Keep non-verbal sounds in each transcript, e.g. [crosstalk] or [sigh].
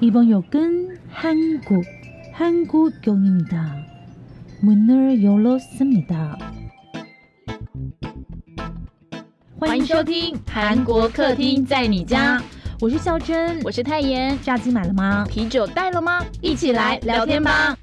이번 역은 한국, 한국역입니다. 문을 열었습니다. 欢迎收听韩国客厅在你家，我是孝珍，我是泰妍。炸鸡买了吗？啤酒带了吗？一起来聊天吧。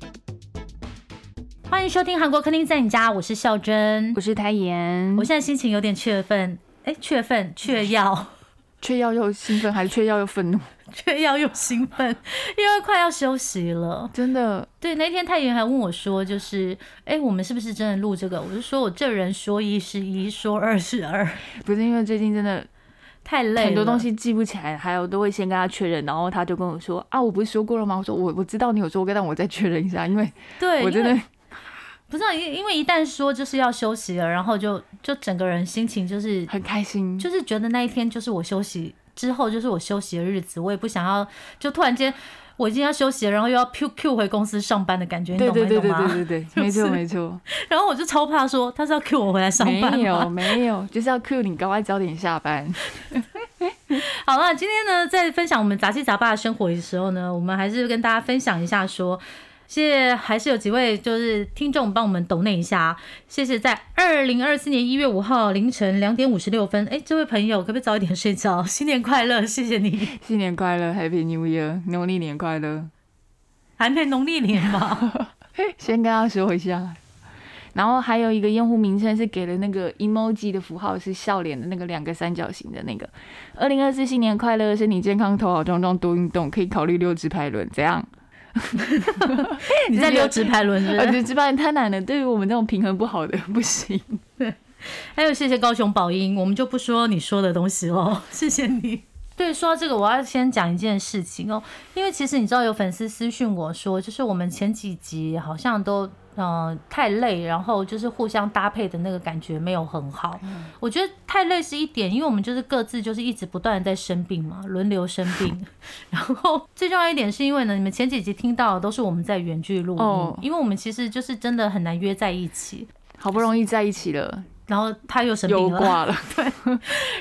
欢迎收听韩国客厅在你家，我是孝珍，我是泰妍。我现在心情有点雀愤，哎，雀愤，雀跃，[laughs] 雀跃又兴奋，还是雀跃又愤怒？ 却要又兴奋，因为快要休息了。真的，对，那天太妍还问我说，就是，哎，我们是不是真的录这个？我就说我这人说一是一，说二是二。不是因为最近真的太累，很多东西记不起来，还有都会先跟他确认，然后他就跟我说啊，我不是说过了吗？我说我我知道你有说过，但我再确认一下，因为对我真的不知道，因因为一旦说就是要休息了，然后就就整个人心情就是很开心，就是觉得那一天就是我休息。之后就是我休息的日子，我也不想要，就突然间我已经要休息了，然后又要 Q Q 回公司上班的感觉，你懂吗？对对对对对对对，没错没错。[laughs] 然后我就超怕说他是要 Q 我回来上班没有 [laughs] 没有，就是要 Q 你赶快早点下班。[laughs] 好了，今天呢在分享我们杂七杂八的生活的时候呢，我们还是跟大家分享一下说。谢谢，还是有几位就是听众帮我们抖那一下，谢谢。在二零二四年一月五号凌晨两点五十六分，哎，这位朋友可不可以早一点睡觉？[laughs] 新年快乐，谢谢你，新年快乐，Happy New Year，农历年快乐，还没农历年吗？[laughs] 先跟他说一下。然后还有一个用户名称是给了那个 emoji 的符号，是笑脸的那个两个三角形的那个。二零二四新年快乐，身体健康，头好壮壮，多运动，可以考虑六支排轮，怎样？[laughs] 你在溜直排轮是不是？直排轮太难了，对于我们这种平衡不好的 [laughs] 不行。对，[laughs] 还有谢谢高雄宝英，我们就不说你说的东西喽，谢谢你。对，说到这个，我要先讲一件事情哦，因为其实你知道有粉丝私讯我说，就是我们前几集好像都。嗯，太累，然后就是互相搭配的那个感觉没有很好。我觉得太累是一点，因为我们就是各自就是一直不断的在生病嘛，轮流生病。[laughs] 然后最重要一点是因为呢，你们前几集听到的都是我们在远距录音，因为我们其实就是真的很难约在一起，好不容易在一起了，然后他又生病了，挂了。[laughs] 对，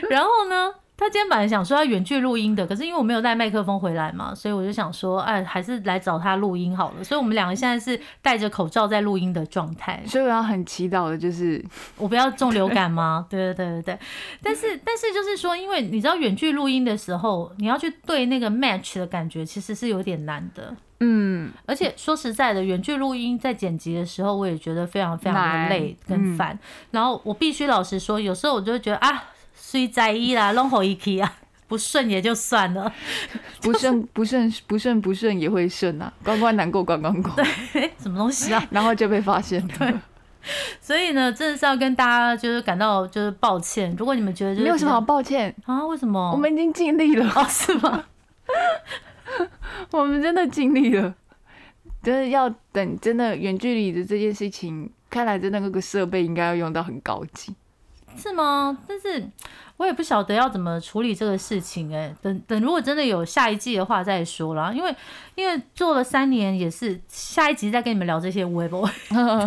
然后呢？他今天本来想说要远距录音的，可是因为我没有带麦克风回来嘛，所以我就想说，哎，还是来找他录音好了。所以我们两个现在是戴着口罩在录音的状态。所以我要很祈祷的就是 [laughs] 我不要中流感吗？[laughs] 对对对对对。但是但是就是说，因为你知道远距录音的时候，你要去对那个 match 的感觉，其实是有点难的。嗯。而且说实在的，远距录音在剪辑的时候，我也觉得非常非常的累跟烦。然后我必须老实说，有时候我就会觉得啊。虽在意啦，弄好一气啊，[laughs] 不顺也就算了，[laughs] 不顺不顺不顺不顺也会顺啊，关关难过关关过。对，[laughs] 什么东西啊？然后就被发现了。所以呢，真的是要跟大家就是感到就是抱歉。如果你们觉得没有什么好抱歉啊，为什么？我们已经尽力了，哦，是吗？我们真的尽力了，就是要等真的远距离的这件事情，看来真的那个设备应该要用到很高级。是吗？但是我也不晓得要怎么处理这个事情哎。等等，如果真的有下一季的话再说啦。因为因为做了三年，也是下一集再跟你们聊这些微博。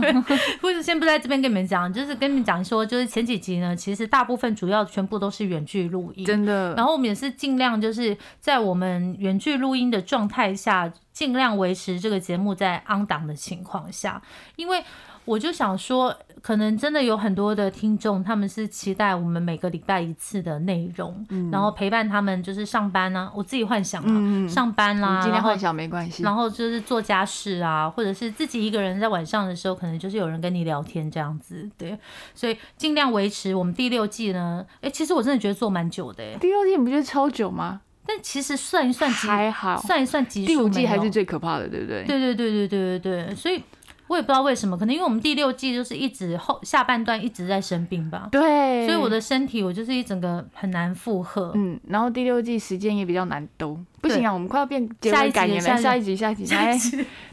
[laughs] 或者先不在这边跟你们讲，就是跟你们讲说，就是前几集呢，其实大部分主要全部都是远距录音，真的。然后我们也是尽量就是在我们远距录音的状态下，尽量维持这个节目在 on 档的情况下，因为。我就想说，可能真的有很多的听众，他们是期待我们每个礼拜一次的内容，然后陪伴他们就是上班啊，我自己幻想啊，上班啦，今天幻想没关系，然后就是做家事啊，或者是自己一个人在晚上的时候，可能就是有人跟你聊天这样子，对，所以尽量维持我们第六季呢，哎，其实我真的觉得做蛮久的，第六季你不觉得超久吗？但其实算一算还好，算一算集数，第五季还是最可怕的，对不对？对对对对对对对，所以。我也不知道为什么，可能因为我们第六季就是一直后下半段一直在生病吧。对，所以我的身体我就是一整个很难负荷。嗯，然后第六季时间也比较难兜，不行啊，我们快要变下一集了，下一集下一集来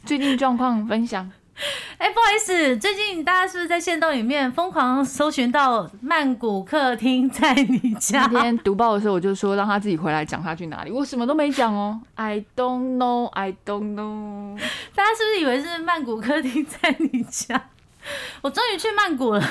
最近状况分享。[laughs] 哎，不好意思，最近大家是不是在线动里面疯狂搜寻到曼谷客厅在你家？那天读报的时候，我就说让他自己回来讲他去哪里，我什么都没讲哦。[laughs] I don't know, I don't know。大家是不是以为是曼谷客厅在你家？我终于去曼谷了。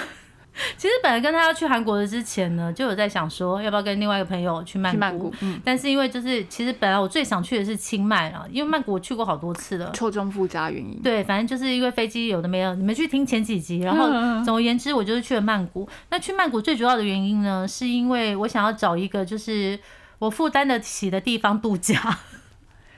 [laughs] 其实本来跟他要去韩国的之前呢，就有在想说要不要跟另外一个朋友去曼谷。曼谷，嗯，但是因为就是其实本来我最想去的是清迈啊，因为曼谷我去过好多次了。错综复杂原因。对，反正就是因为飞机有的没有，你们去听前几集。然后总而言之，我就是去了曼谷。那去曼谷最主要的原因呢，是因为我想要找一个就是我负担得起的地方度假。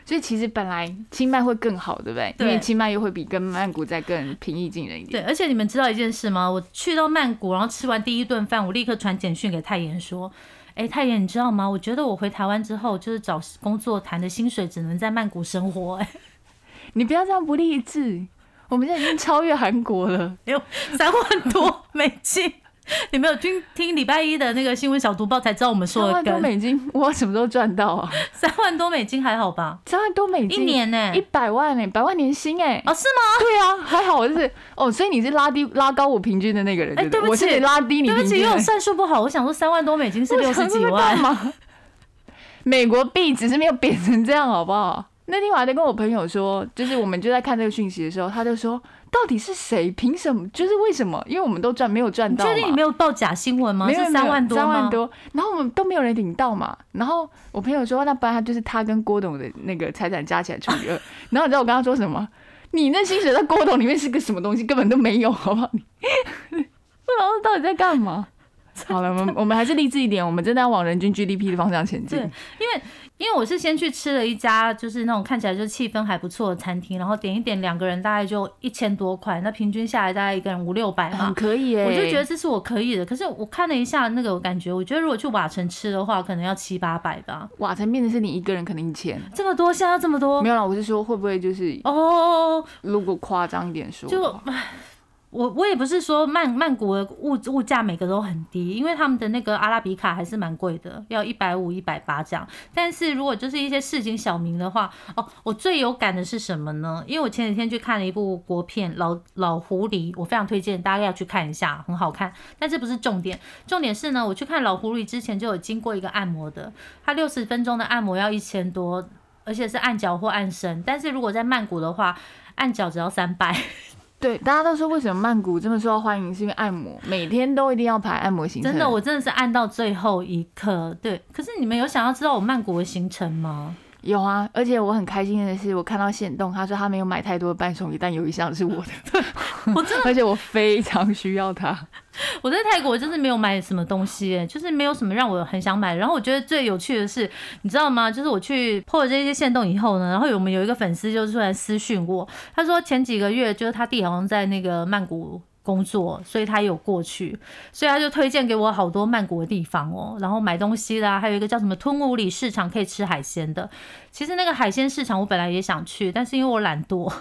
所以其实本来清迈会更好，对不对？对因为清迈又会比跟曼谷再更平易近人一点对，而且你们知道一件事吗？我去到曼谷，然后吃完第一顿饭，我立刻传简讯给泰妍说：“哎，泰妍，你知道吗？我觉得我回台湾之后，就是找工作谈的薪水只能在曼谷生活。哎，[laughs] 你不要这样不励志，我们现在已经超越韩国了。[laughs] 有三万多美金。[laughs] 你没有听听礼拜一的那个新闻小读报才知道我们说的三万多。美金，[laughs] 我什么时候赚到啊？[laughs] 三万多美金还好吧？三万多美金，一年呢、一百万呢、百万年薪哎、哦，是吗？对啊，还好我就是哦，所以你是拉低拉高我平均的那个人，哎对不起是拉低你对不起，因为我。算数不好，我想说三万多美金是六十几万。吗？美国币只是没有贬成这样，好不好？那天我还在跟我朋友说，就是我们就在看这个讯息的时候，他就说，到底是谁？凭什么？就是为什么？因为我们都赚没有赚到。确定你没有报假新闻吗？没有是三万多？三万多，然后我们都没有人领到嘛。然后我朋友说，那不然他就是他跟郭董的那个财产加起来除以二。[laughs] 然后你知道我跟他说什么？你那薪水在郭董里面是个什么东西，根本都没有，好不好？你 [laughs] 不知道到底在干嘛。好了，我们我们还是励志一点，我们真的要往人均 GDP 的方向前进对。因为因为我是先去吃了一家就是那种看起来就是气氛还不错的餐厅，然后点一点两个人大概就一千多块，那平均下来大概一个人五六百嘛。很。可以耶，我就觉得这是我可以的，可是我看了一下那个感觉，我觉得如果去瓦城吃的话，可能要七八百吧，瓦城变成是你一个人可能一千，这么多，现在要这么多？没，有啦，我是说会不会就是哦，如果夸张一点说就，唉我我也不是说曼曼谷的物物价每个都很低，因为他们的那个阿拉比卡还是蛮贵的，要一百五、一百八这样。但是如果就是一些市井小民的话，哦，我最有感的是什么呢？因为我前几天去看了一部国片《老老狐狸》，我非常推荐大家要去看一下，很好看。但这不是重点，重点是呢，我去看《老狐狸》之前就有经过一个按摩的，它六十分钟的按摩要一千多，而且是按脚或按身。但是如果在曼谷的话，按脚只要三百。对，大家都说为什么曼谷这么受欢迎，是因为按摩，每天都一定要排按摩行程。真的，我真的是按到最后一刻。对，可是你们有想要知道我曼谷的行程吗？有啊，而且我很开心的是，我看到线动，他说他没有买太多的伴手礼，但有一项是我的，[laughs] 我真的，[laughs] 而且我非常需要它。我在泰国就是没有买什么东西耶，就是没有什么让我很想买。然后我觉得最有趣的是，你知道吗？就是我去破了这些线动以后呢，然后我们有一个粉丝就突然私讯我，他说前几个月就是他弟好像在那个曼谷。工作，所以他也有过去，所以他就推荐给我好多曼谷的地方哦，然后买东西啦，还有一个叫什么吞武里市场可以吃海鲜的。其实那个海鲜市场我本来也想去，但是因为我懒惰，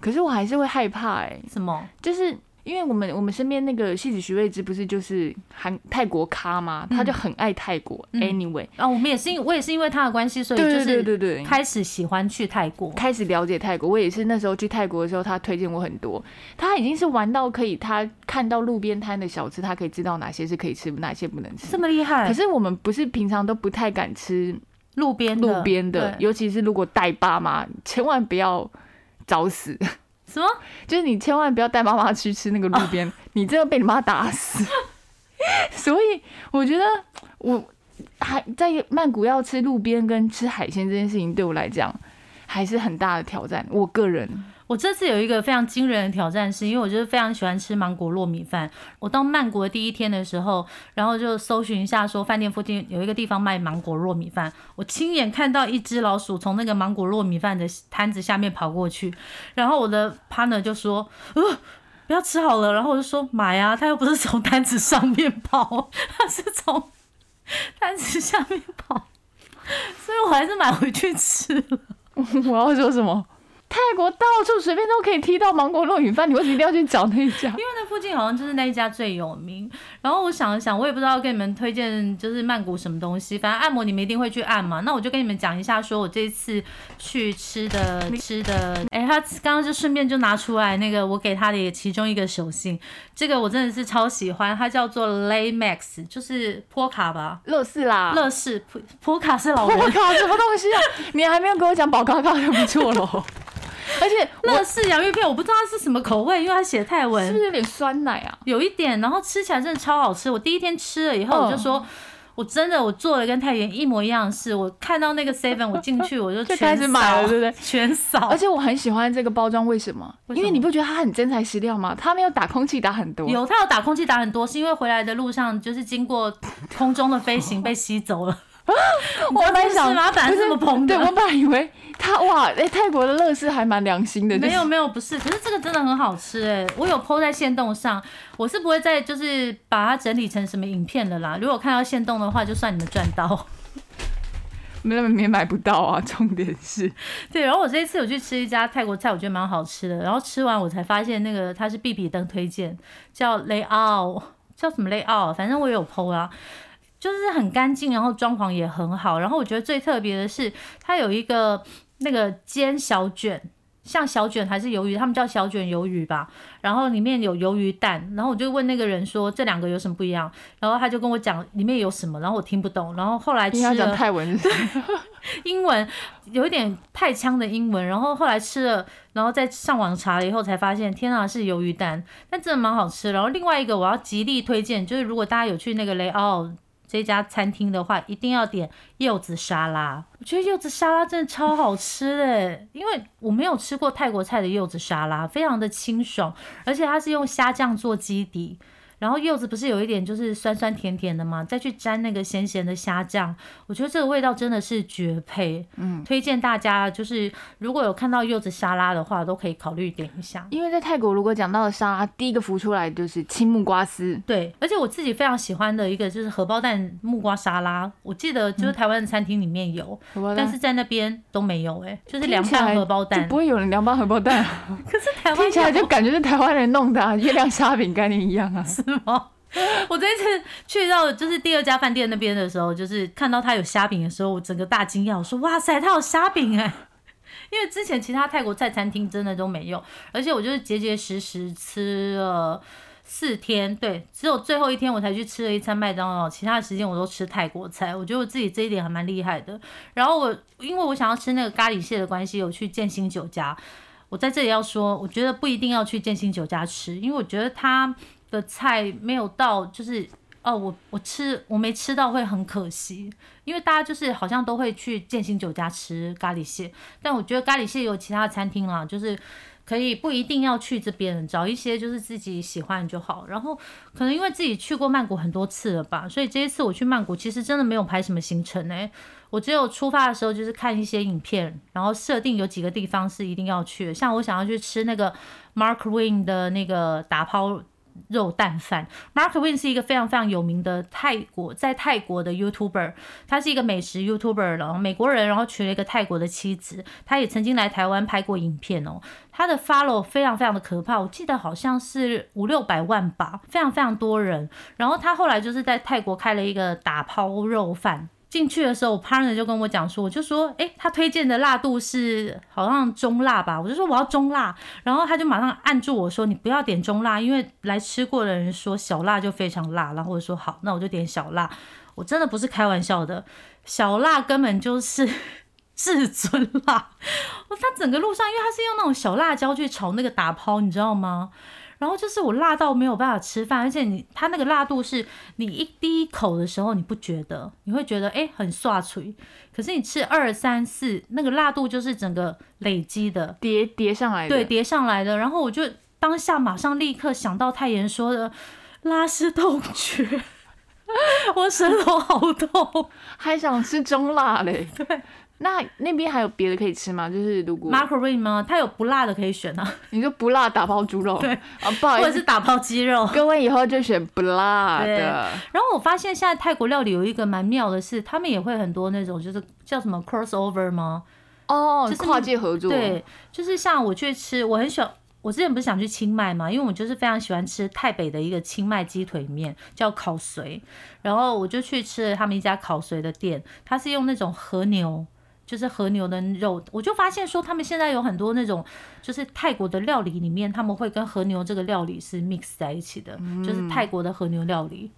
可是我还是会害怕哎、什么？就是因为我们我们身边那个戏子徐瑞芝不是就是韩泰国咖吗？他就很爱泰国。嗯 anyway，啊，我们也是因我也是因为他的关系，所以就是对对对，开始喜欢去泰国。开始了解泰国，我也是那时候去泰国的时候，他推荐我很多。他已经是玩到可以，他看到路边摊的小吃，他可以知道哪些是可以吃，哪些不能吃这。么厉害？可是我们不是平常都不太敢吃路边路边的，尤其是如果带爸妈，千万不要找死。什么？就是你千万不要带妈妈去吃那个路边，你真的被你妈打死。[laughs] 所以我觉得我还在曼谷要吃路边跟吃海鲜这件事情，对我来讲还是很大的挑战。我个人我这次有一个非常惊人的挑战，是因为我就是非常喜欢吃芒果糯米饭。我到曼谷的第一天的时候，然后就搜寻一下，说饭店附近有一个地方卖芒果糯米饭。我亲眼看到一只老鼠从那个芒果糯米饭的摊子下面跑过去，然后我的 partner 就说：“呃，不要吃好了。”然后我就说：“买啊，他又不是从摊子上面跑，他是从摊子下面跑。”所以我还是买回去吃了。[laughs] 我要说什么？泰国到处随便都可以踢到芒果糯米饭，你为什么一定要去找那一家？因为那附近好像就是那一家最有名。然后我想了想，我也不知道跟你们推荐就是曼谷什么东西，反正按摩你们一定会去按嘛。那我就跟你们讲一下，说我这次去 [laughs] 吃的吃的，哎、他刚刚就顺便就拿出来那个我给他的其中一个手信，这个我真的是超喜欢，它叫做 Lay Max，就是波卡吧。乐事啦，乐事波波卡是老人，我靠，什么东西啊？你还没有跟我讲宝咖咖就不错喽。[laughs] [laughs] 而且乐事洋芋片我不知道它是什么口味，因为它写泰文，是不是有点酸奶啊？有一点，然后吃起来真的超好吃。我第一天吃了以后，我就说。我真的，我做了跟太原一模一样的事。我看到那个 seven，我进去我就就开始买了，对不对？[laughs] 全扫。而且我很喜欢这个包装，为什么？因为你不觉得它很真材实料吗？它没有打空气打很多。有，它有打空气打很多，是因为回来的路上就是经过空中的飞行 [laughs] 被吸走了。[laughs] 我本来想，本来这么蓬的，对我本来以为他哇，哎，泰国的乐事还蛮良心的。没有没有，不是，可是这个真的很好吃哎，我有 PO 在线动上，我是不会再就是把它整理成什么影片的啦。如果看到线动的话，就算你们赚到。没那么也买不到啊，重点是。[laughs] 对，然后我这一次有去吃一家泰国菜，我觉得蛮好吃的。然后吃完我才发现，那个它是比比登推荐，叫雷奥，叫什么雷奥，反正我也有 PO 啊。就是很干净，然后装潢也很好，然后我觉得最特别的是它有一个那个煎小卷，像小卷还是鱿鱼，他们叫小卷鱿鱼吧，然后里面有鱿鱼蛋，然后我就问那个人说这两个有什么不一样，然后他就跟我讲里面有什么，然后我听不懂，然后后来吃了泰文，英文有一点太腔的英文，然后后来吃了，然后再上网查了以后才发现，天啊是鱿鱼蛋，但真的蛮好吃，然后另外一个我要极力推荐，就是如果大家有去那个雷奥。这家餐厅的话，一定要点柚子沙拉。我觉得柚子沙拉真的超好吃的，因为我没有吃过泰国菜的柚子沙拉，非常的清爽，而且它是用虾酱做基底。然后柚子不是有一点就是酸酸甜甜的嘛？再去沾那个咸咸的虾酱，我觉得这个味道真的是绝配。嗯，推荐大家就是如果有看到柚子沙拉的话，都可以考虑点一下。因为在泰国，如果讲到了沙拉，第一个浮出来就是青木瓜丝。对，而且我自己非常喜欢的一个就是荷包蛋木瓜沙拉，我记得就是台湾的餐厅里面有，但是在那边都没有哎，就是凉拌荷包蛋，不会有人凉拌荷包蛋啊。[laughs] 可是台湾听起来就感觉是台湾人弄的，啊月亮虾饼概念一样啊。[laughs] 是吗？[laughs] 我这一次去到就是第二家饭店那边的时候，就是看到他有虾饼的时候，我整个大惊讶，我说哇塞，他有虾饼哎！[laughs] 因为之前其他泰国菜餐厅真的都没有，而且我就是结结实实吃了四天，对，只有最后一天我才去吃了一餐麦当劳，其他的时间我都吃泰国菜，我觉得我自己这一点还蛮厉害的。然后我因为我想要吃那个咖喱蟹的关系，有去建新酒家。我在这里要说，我觉得不一定要去建新酒家吃，因为我觉得他的菜没有到，就是哦，我我吃我没吃到会很可惜，因为大家就是好像都会去建新酒家吃咖喱蟹，但我觉得咖喱蟹有其他餐厅啦，就是。可以不一定要去这边，找一些就是自己喜欢就好。然后可能因为自己去过曼谷很多次了吧，所以这一次我去曼谷其实真的没有排什么行程呢。我只有出发的时候就是看一些影片，然后设定有几个地方是一定要去，像我想要去吃那个 Mark Wing 的那个打抛。肉蛋饭，Mark Win 是一个非常非常有名的泰国，在泰国的 YouTuber，他是一个美食 YouTuber 了美国人，然后娶了一个泰国的妻子，他也曾经来台湾拍过影片哦，他的 follow 非常非常的可怕，我记得好像是五六百万吧，非常非常多人，然后他后来就是在泰国开了一个打抛肉饭。进去的时候，我 partner 就跟我讲说，我就说，哎，他推荐的辣度是好像中辣吧，我就说我要中辣，然后他就马上按住我说，你不要点中辣，因为来吃过的人说小辣就非常辣，然后我说好，那我就点小辣，我真的不是开玩笑的，小辣根本就是 [laughs] 至尊辣，他整个路上，因为他是用那种小辣椒去炒那个打抛，你知道吗？然后就是我辣到没有办法吃饭，而且你它那个辣度是你一第一口的时候你不觉得，你会觉得哎很刷嘴，可是你吃二三四那个辣度就是整个累积的叠叠上来的，对叠上来的。然后我就当下马上立刻想到泰妍说的拉丝痛觉，[laughs] 我舌头好痛，还想吃中辣嘞，[laughs] 对。那那边还有别的可以吃吗？就是如果 m a c a r o n 吗？它有不辣的可以选啊。[laughs] 你说不辣打包猪肉，对啊，不好意思，或者是打包鸡肉。各位以后就选不辣的。然后我发现现在泰国料理有一个蛮妙的是，他们也会很多那种就是叫什么 crossover 吗？哦，就是跨界合作。对，就是像我去吃，我很喜欢。我之前不是想去清迈嘛，因为我就是非常喜欢吃泰北的一个清迈鸡腿面，叫烤髓。然后我就去吃了他们一家烤髓的店，它是用那种和牛。就是和牛的肉，我就发现说他们现在有很多那种，就是泰国的料理里面，他们会跟和牛这个料理是 mix 在一起的，就是泰国的和牛料理。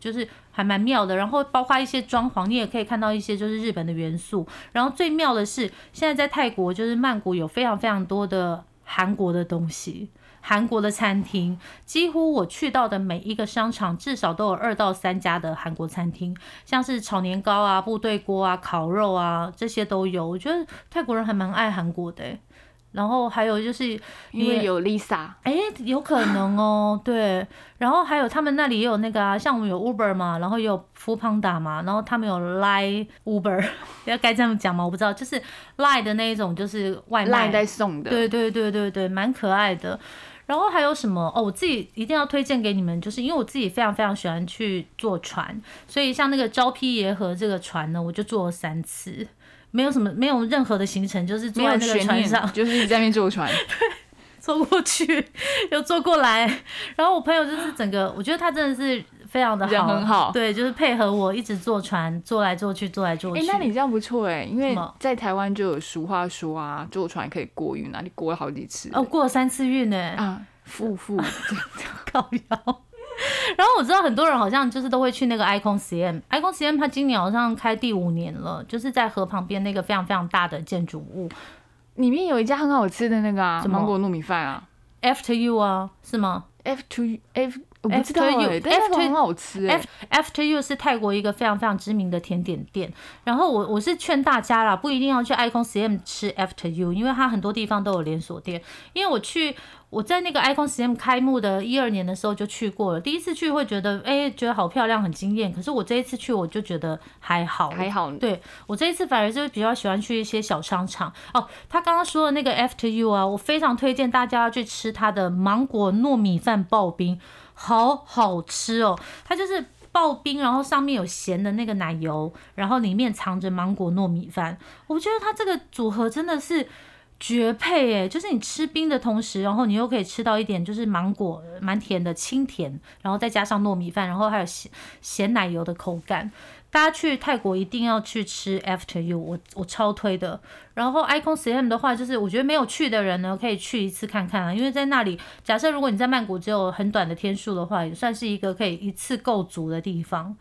就是还蛮妙的。然后包括一些装潢，你也可以看到一些就是日本的元素。然后最妙的是，现在在泰国就是曼谷有非常非常多的韩国的东西。韩国的餐厅，几乎我去到的每一个商场，至少都有二到三家的韩国餐厅，像是炒年糕啊、部队锅啊、烤肉啊，这些都有。我觉得泰国人还蛮爱韩国的。然后还有就是因为有 Lisa，哎，有可能哦，[laughs] 对。然后还有他们那里也有那个啊，像我们有 Uber 嘛，然后也有 f o o Panda 嘛，然后他们有 Line Uber，[laughs] 要该这样讲吗？我不知道，就是 Line 的那一种，就是外卖在送的。对对对对对，蛮可爱的。然后还有什么哦？我自己一定要推荐给你们，就是因为我自己非常非常喜欢去坐船，所以像那个招披耶河这个船呢，我就坐了三次，没有什么没有任何的行程，就是坐在那个船上，[laughs] 就是在那边坐船，对，坐过去 [laughs] 又坐过来。然后我朋友就是整个，我觉得他真的是非常的好，很好，对，就是配合我一直坐船，坐来坐去，坐来坐去。哎，那你这样不错哎，因为在台湾就有俗话说啊，坐船可以过运啊，你过了好几次。哦，过了三次运呢。啊。富富 [laughs] 靠腰，然后我知道很多人好像就是都会去那个 Icon CM，Icon CM 它今年好像开第五年了，就是在河旁边那个非常非常大的建筑物，里面有一家很好吃的那个啊，芒果糯米饭啊，After You 啊，是吗？After F 我不知道哎，但是很好吃哎。After You 是泰国一个非常非常知名的甜点店，然后我我是劝大家啦，不一定要去 Icon CM 吃 After You，因为它很多地方都有连锁店，因为我去。我在那个 Icon CM 开幕的一二年的时候就去过了，第一次去会觉得，哎，觉得好漂亮，很惊艳。可是我这一次去，我就觉得还好，还好。对我这一次反而就是比较喜欢去一些小商场。哦，他刚刚说的那个 After You 啊，我非常推荐大家要去吃它的芒果糯米饭刨冰，好好吃哦。它就是刨冰，然后上面有咸的那个奶油，然后里面藏着芒果糯米饭。我觉得它这个组合真的是。绝配哎，就是你吃冰的同时，然后你又可以吃到一点就是芒果蛮甜的清甜，然后再加上糯米饭，然后还有咸咸奶油的口感。大家去泰国一定要去吃 After You，我我超推的。然后 Icon CM 的话，就是我觉得没有去的人呢，可以去一次看看啊，因为在那里，假设如果你在曼谷只有很短的天数的话，也算是一个可以一次够足的地方。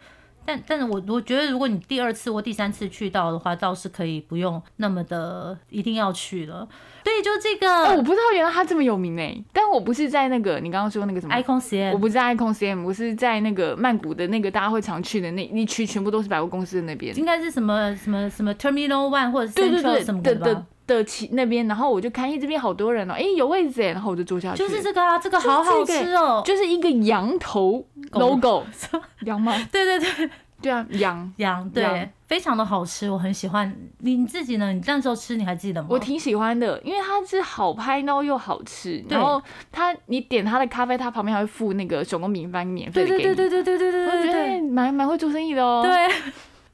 但但是我我觉得，如果你第二次或第三次去到的话，倒是可以不用那么的一定要去了。对，就这个。我不知道原来它这么有名哎，但我不是在那个你刚刚说那个什么 Icon CM，我不是在 Icon CM，我是在那个曼谷的那个大家会常去的那一区，全部都是百货公司的那边。应该是什么什么什么 Terminal One 或者 Central 什么的的的其那边，然后我就看，哎，这边好多人哦，哎，有位置哎，然后我就坐下去。就是这个啊，这个好好吃哦，就是一个羊头 logo，[laughs] 羊吗？对对对。对啊，羊羊对，非常的好吃，我很喜欢。你自己呢？你那时候吃你还记得吗？我挺喜欢的，因为它是好拍，然后又好吃。然后它你点它的咖啡，它旁边还会附那个手工饼干，免费的给你。对对对对对对对对对对，蛮蛮会做生意的哦。对。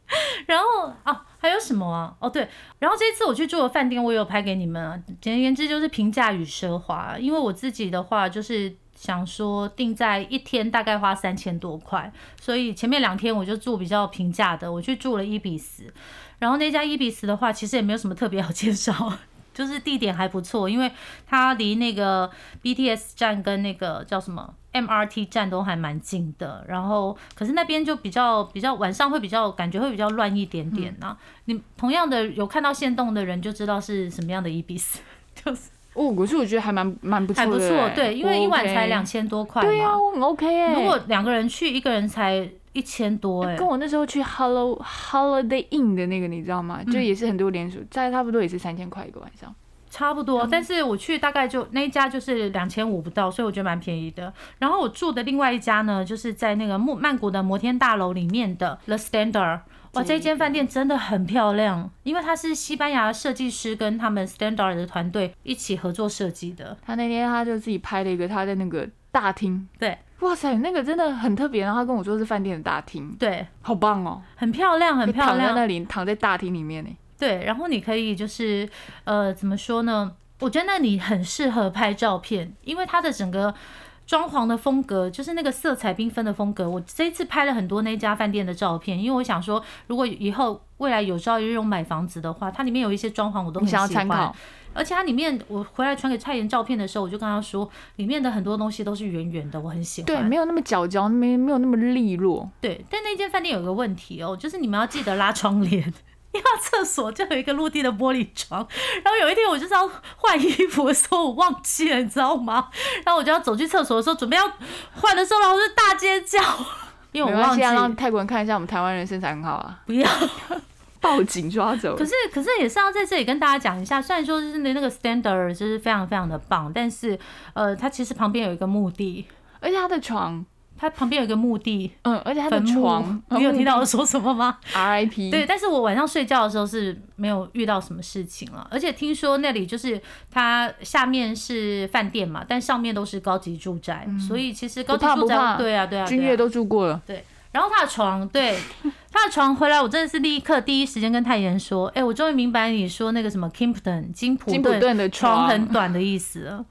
[laughs] 然后啊，还有什么啊？哦对，然后这次我去住的饭店，我有拍给你们啊。简而言之，就是平价与奢华。因为我自己的话，就是。想说定在一天大概花三千多块，所以前面两天我就住比较平价的，我去住了一比斯。然后那家一比斯的话，其实也没有什么特别好介绍，就是地点还不错，因为它离那个 BTS 站跟那个叫什么 MRT 站都还蛮近的。然后可是那边就比较比较晚上会比较感觉会比较乱一点点呢。你同样的有看到线动的人就知道是什么样的伊比斯，就是。哦，可是我觉得还蛮蛮不错的，还不错，对，因为一晚才两千多块对呀，我很 OK 哎。如果两个人去，一个人才一千多哎。跟我那时候去 Hello Holiday Inn 的那个，你知道吗？就也是很多连锁，在差不多也是三千块一个晚上，差不多。但是我去大概就那一家就是两千五不到，所以我觉得蛮便宜的。然后我住的另外一家呢，就是在那个曼曼谷的摩天大楼里面的 The Standard。哇，这间饭店真的很漂亮，因为它是西班牙设计师跟他们 Standard 的团队一起合作设计的。他那天他就自己拍了一个他在那个大厅，对，哇塞，那个真的很特别。然后他跟我说是饭店的大厅，对，好棒哦，很漂亮，很漂亮。躺在那里，躺在大厅里面呢。对，然后你可以就是呃，怎么说呢？我觉得那里很适合拍照片，因为它的整个。装潢的风格就是那个色彩缤纷的风格。我这一次拍了很多那家饭店的照片，因为我想说，如果以后未来有朝一日用买房子的话，它里面有一些装潢我都很喜欢。而且它里面我回来传给蔡妍照片的时候，我就跟他说，里面的很多东西都是圆圆的，我很喜欢。对，没有那么角角，没没有那么利落。对，但那间饭店有个问题哦，就是你们要记得拉窗帘，[laughs] 因为厕所就有一个落地的玻璃窗。然后有一天我就是要换衣服的时候，我忘记了，你知道吗？然后我就要走去厕所的时候，准备要换的时候，然后我就大尖叫，因为我忘记 [laughs] 让泰国人看一下我们台湾人身材很好啊。不要。报警抓走。可是，可是也是要在这里跟大家讲一下，虽然说是那那个 standard 就是非常非常的棒，但是呃，它其实旁边有一个墓地，而且它的床，它旁边有一个墓地，嗯，而且它的床，你有听到我说什么吗？RIP。对，但是我晚上睡觉的时候是没有遇到什么事情了，而且听说那里就是它下面是饭店嘛，但上面都是高级住宅，所以其实高级住宅，对啊，对啊，君越都住过了，对。然后他的床，对他的床回来，我真的是立刻第一时间跟太妍说：“哎，我终于明白你说那个什么 Kimpton 金普顿的床很短的意思了。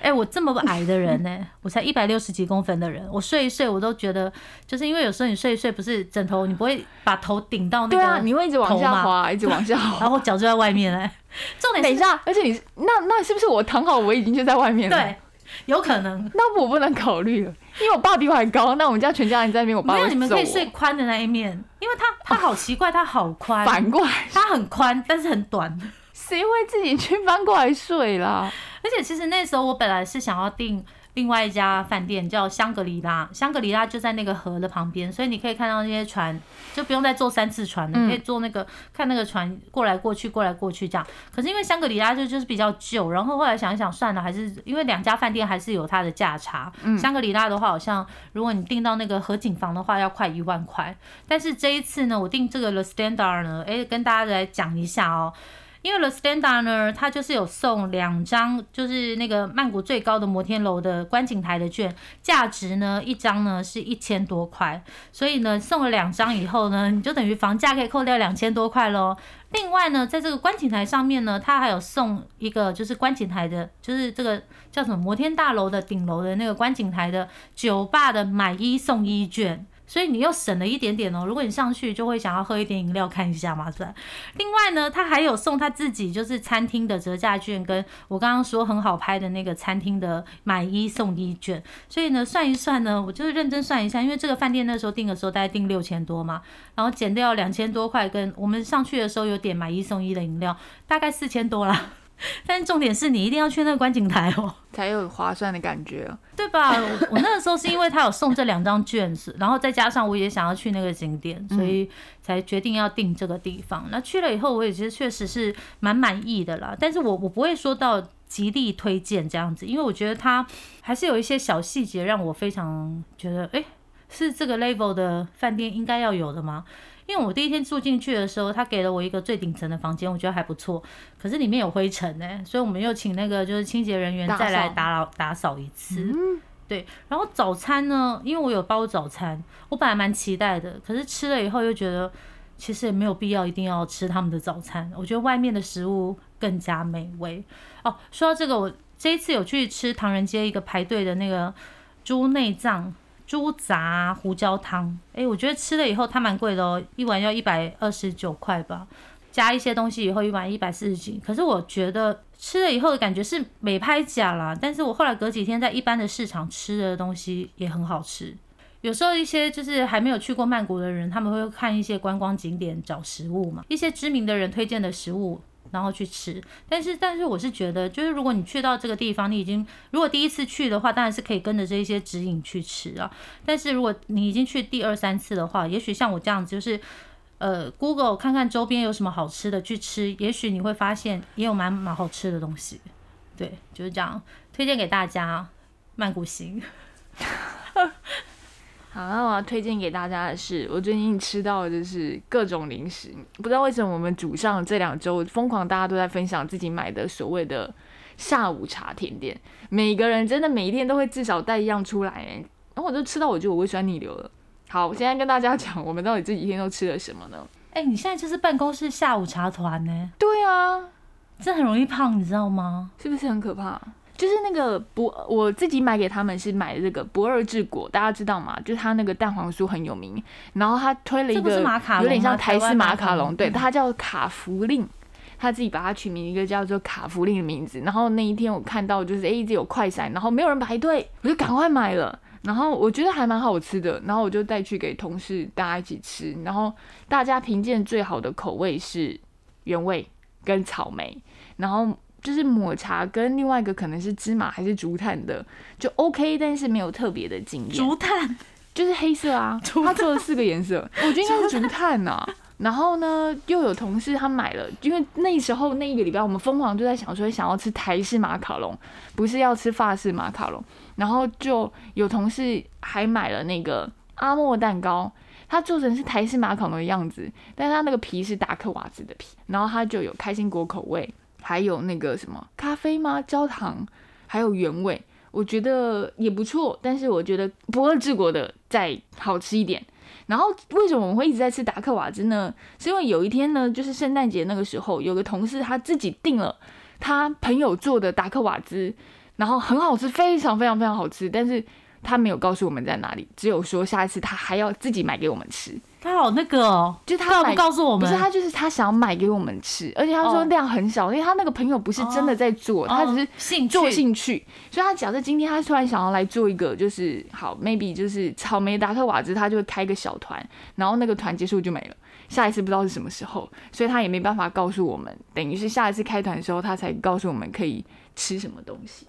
哎，我这么矮的人呢，[laughs] 我才一百六十几公分的人，我睡一睡我都觉得，就是因为有时候你睡一睡，不是枕头你不会把头顶到那个，你会一直往下滑，一直往下滑，[laughs] 然后脚就在外面嘞。[laughs] 重点等一下，而且你那那是不是我躺好我已经就在外面了？对。有可能，那我不能考虑了，因为我爸比我还高。那我们家全家人在那边，我爸没有，你们可以睡宽的那一面，因为他他好奇怪，他好宽，反过来，他很宽，但是很短。谁会自己去翻过来睡啦？而且其实那时候我本来是想要订。另外一家饭店叫香格里拉，香格里拉就在那个河的旁边，所以你可以看到那些船，就不用再坐三次船了，你可以坐那个看那个船过来过去，过来过去这样。可是因为香格里拉就就是比较旧，然后后来想一想算了，还是因为两家饭店还是有它的价差。香格里拉的话，好像如果你订到那个河景房的话，要快一万块。但是这一次呢，我订这个 The Standard 呢，哎，跟大家来讲一下哦。因为 The Standard 呢，它就是有送两张，就是那个曼谷最高的摩天楼的观景台的券，价值呢一张呢是一千多块，所以呢送了两张以后呢，你就等于房价可以扣掉两千多块喽。另外呢，在这个观景台上面呢，它还有送一个就是观景台的，就是这个叫什么摩天大楼的顶楼的那个观景台的酒吧的买一送一券。所以你又省了一点点哦。如果你上去就会想要喝一点饮料看一下嘛，是吧？另外呢，他还有送他自己就是餐厅的折价券，跟我刚刚说很好拍的那个餐厅的买一送一券。所以呢，算一算呢，我就是认真算一下，因为这个饭店那时候订的时候大概订六千多嘛，然后减掉两千多块，跟我们上去的时候有点买一送一的饮料，大概四千多啦。[laughs] 但重点是你一定要去那个观景台哦，[laughs] 才有划算的感觉，对吧？我那个时候是因为他有送这两张卷子，然后再加上我也想要去那个景点，所以才决定要订这个地方。那去了以后，我也觉得确实是蛮满意的啦。但是我我不会说到极力推荐这样子，因为我觉得它还是有一些小细节让我非常觉得，哎，是这个 level 的饭店应该要有的吗？因为我第一天住进去的时候，他给了我一个最顶层的房间，我觉得还不错。可是里面有灰尘呢，所以我们又请那个就是清洁人员再来打扫打扫一次。对，然后早餐呢，因为我有包早餐，我本来蛮期待的，可是吃了以后又觉得其实也没有必要一定要吃他们的早餐。我觉得外面的食物更加美味。哦，说到这个，我这一次有去吃唐人街一个排队的那个猪内脏。猪杂胡椒汤，哎，我觉得吃了以后它蛮贵的哦，一碗要一百二十九块吧，加一些东西以后一碗一百四十几。可是我觉得吃了以后的感觉是美拍假啦，但是我后来隔几天在一般的市场吃的东西也很好吃。有时候一些就是还没有去过曼谷的人，他们会看一些观光景点找食物嘛，一些知名的人推荐的食物。然后去吃，但是但是我是觉得，就是如果你去到这个地方，你已经如果第一次去的话，当然是可以跟着这一些指引去吃啊。但是如果你已经去第二三次的话，也许像我这样子，就是呃，Google 看看周边有什么好吃的去吃，也许你会发现也有蛮蛮好吃的东西。对，就是这样，推荐给大家曼谷行。[laughs] 好，那我要推荐给大家的是，我最近吃到的就是各种零食。不知道为什么我们组上这两周疯狂，大家都在分享自己买的所谓的下午茶甜点。每个人真的每一天都会至少带一样出来，然后我就吃到我觉得我胃酸逆流了。好，我现在跟大家讲，我们到底这几天都吃了什么呢？哎，你现在就是办公室下午茶团呢？对啊，这很容易胖，你知道吗？是不是很可怕？就是那个不，我自己买给他们是买的这个不二治果，大家知道吗？就是它那个蛋黄酥很有名，然后他推了一个有点像台式马卡龙，对，它叫卡芙令。他自己把它取名一个叫做卡芙令的名字。然后那一天我看到就是哎，一直有快闪，然后没有人排队，我就赶快买了。然后我觉得还蛮好吃的，然后我就带去给同事大家一起吃。然后大家评鉴最好的口味是原味跟草莓，然后就是抹茶跟另外一个可能是芝麻还是竹炭的，就 OK，但是没有特别的惊艳。竹炭就是黑色啊，[laughs] 他做了四个颜色，我觉得应该是竹炭呐。然后呢，又有同事他买了，因为那时候那一个礼拜我们疯狂就在想说想要吃台式马卡龙，不是要吃法式马卡龙。然后就有同事还买了那个阿莫蛋糕，它做成是台式马卡龙的样子，但是它那个皮是达克瓦兹的皮。然后它就有开心果口味，还有那个什么咖啡吗？焦糖，还有原味，我觉得也不错。但是我觉得不二治国的再好吃一点。然后为什么我会一直在吃达克瓦兹呢？是因为有一天呢，就是圣诞节那个时候，有个同事他自己订了他朋友做的达克瓦兹，然后很好吃，非常非常非常好吃，但是他没有告诉我们在哪里，只有说下一次他还要自己买给我们吃。他好那个哦，就他不告诉我们，不是他就是他想要买给我们吃，而且他说量很小，因为他那个朋友不是真的在做，他只是做兴趣，所以他假设今天他突然想要来做一个，就是好 maybe 就是草莓达克瓦兹，他就会开个小团，然后那个团结束就没了，下一次不知道是什么时候，所以他也没办法告诉我们，等于是下一次开团的时候他才告诉我们可以吃什么东西。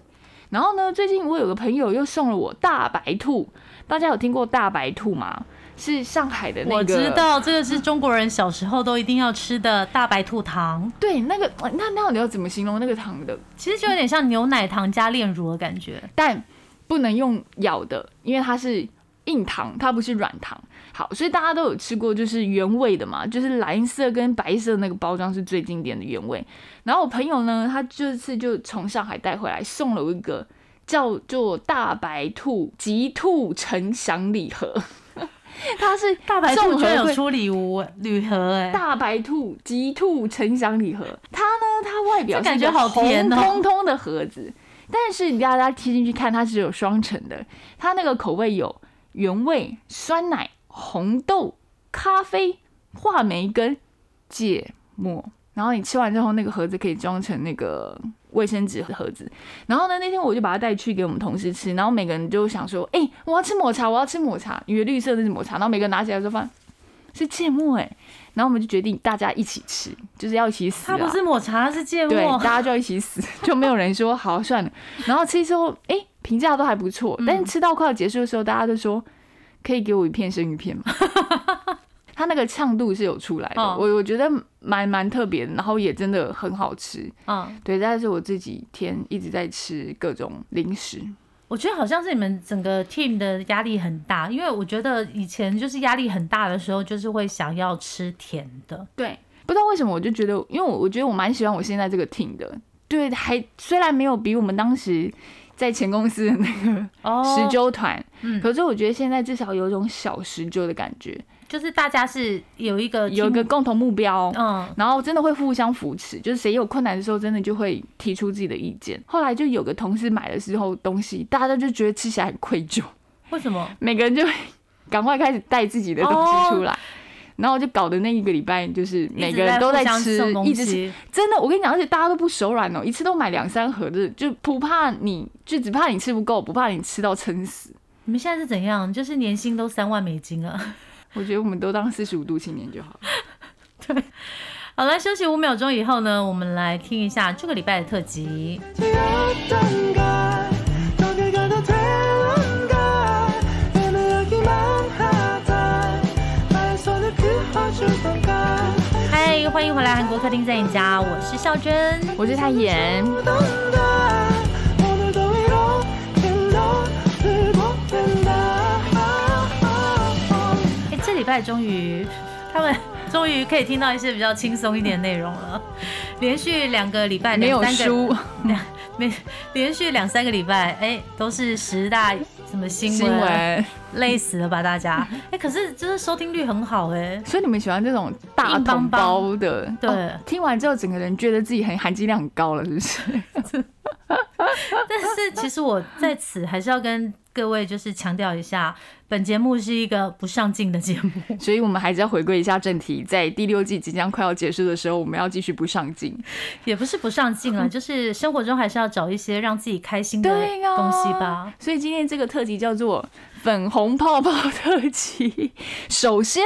然后呢，最近我有个朋友又送了我大白兔，大家有听过大白兔吗？是上海的那个，我知道这个是中国人小时候都一定要吃的大白兔糖。对，那个那那你要怎么形容那个糖的？其实就有点像牛奶糖加炼乳的感觉，但不能用咬的，因为它是硬糖，它不是软糖。好，所以大家都有吃过，就是原味的嘛，就是蓝色跟白色那个包装是最经典的原味。然后我朋友呢，他这次就从上海带回来，送了我一个叫做大白兔极兔成祥礼盒。[laughs] 它是大白兔，居然有出礼物礼盒哎！大白兔极兔成祥礼盒，它呢，它外表感觉好甜通通的盒子，但是你大家贴进去看，它是有双层的，它那个口味有原味、酸奶、红豆、咖啡、话梅跟芥末。然后你吃完之后，那个盒子可以装成那个卫生纸盒子。然后呢，那天我就把它带去给我们同事吃。然后每个人就想说：“哎，我要吃抹茶，我要吃抹茶，因为绿色的是抹茶。”然后每个人拿起来说：“饭是芥末。”哎，然后我们就决定大家一起吃，就是要一起死。它不是抹茶，它是芥末。对，大家就要一起死，[laughs] 就没有人说好算了。然后吃之后，哎，评价都还不错。但是吃到快要结束的时候，大家都说：“可以给我一片生鱼片吗？” [laughs] 它那个呛度是有出来的，我我觉得蛮蛮特别的，然后也真的很好吃。嗯，对，但是我这几天一直在吃各种零食。我觉得好像是你们整个 team 的压力很大，因为我觉得以前就是压力很大的时候，就是会想要吃甜的。对，不知道为什么，我就觉得，因为我我觉得我蛮喜欢我现在这个 team 的。对，还虽然没有比我们当时在前公司的那个十周团，嗯，可是我觉得现在至少有一种小十周的感觉。就是大家是有一个有一个共同目标，嗯，然后真的会互相扶持，就是谁有困难的时候，真的就会提出自己的意见。后来就有个同事买的时候东西，大家都就觉得吃起来很愧疚。为什么？每个人就 [laughs] 赶快开始带自己的东西出来，然后就搞得那一个礼拜就是每个人都在吃，一直吃。真的，我跟你讲，而且大家都不手软哦，一次都买两三盒的，就不怕你就只怕你吃不够，不怕你吃到撑死。你们现在是怎样？就是年薪都三万美金啊？[laughs] 我觉得我们都当四十五度青年就好。[laughs] 对，好了，休息五秒钟以后呢，我们来听一下这个礼拜的特辑。欢迎回来韩国客厅在你家，我是孝珍，我是泰妍。礼拜终于，他们终于可以听到一些比较轻松一点的内容了。连续两个礼拜没有输，[laughs] 两没连续两三个礼拜，哎，都是十大什么新闻，累死了吧大家？[laughs] 哎，可是就是收听率很好哎，所以你们喜欢这种大同包的？对，听完之后整个人觉得自己很含金量很高了，是不是？[laughs] 但是其实我在此还是要跟各位就是强调一下，本节目是一个不上进的节目，[laughs] 所以我们还是要回归一下正题。在第六季即将快要结束的时候，我们要继续不上进，也不是不上进了，[laughs] 就是生活中还是要找一些让自己开心的东西吧。所以今天这个特辑叫做“粉红泡泡特辑”。首先。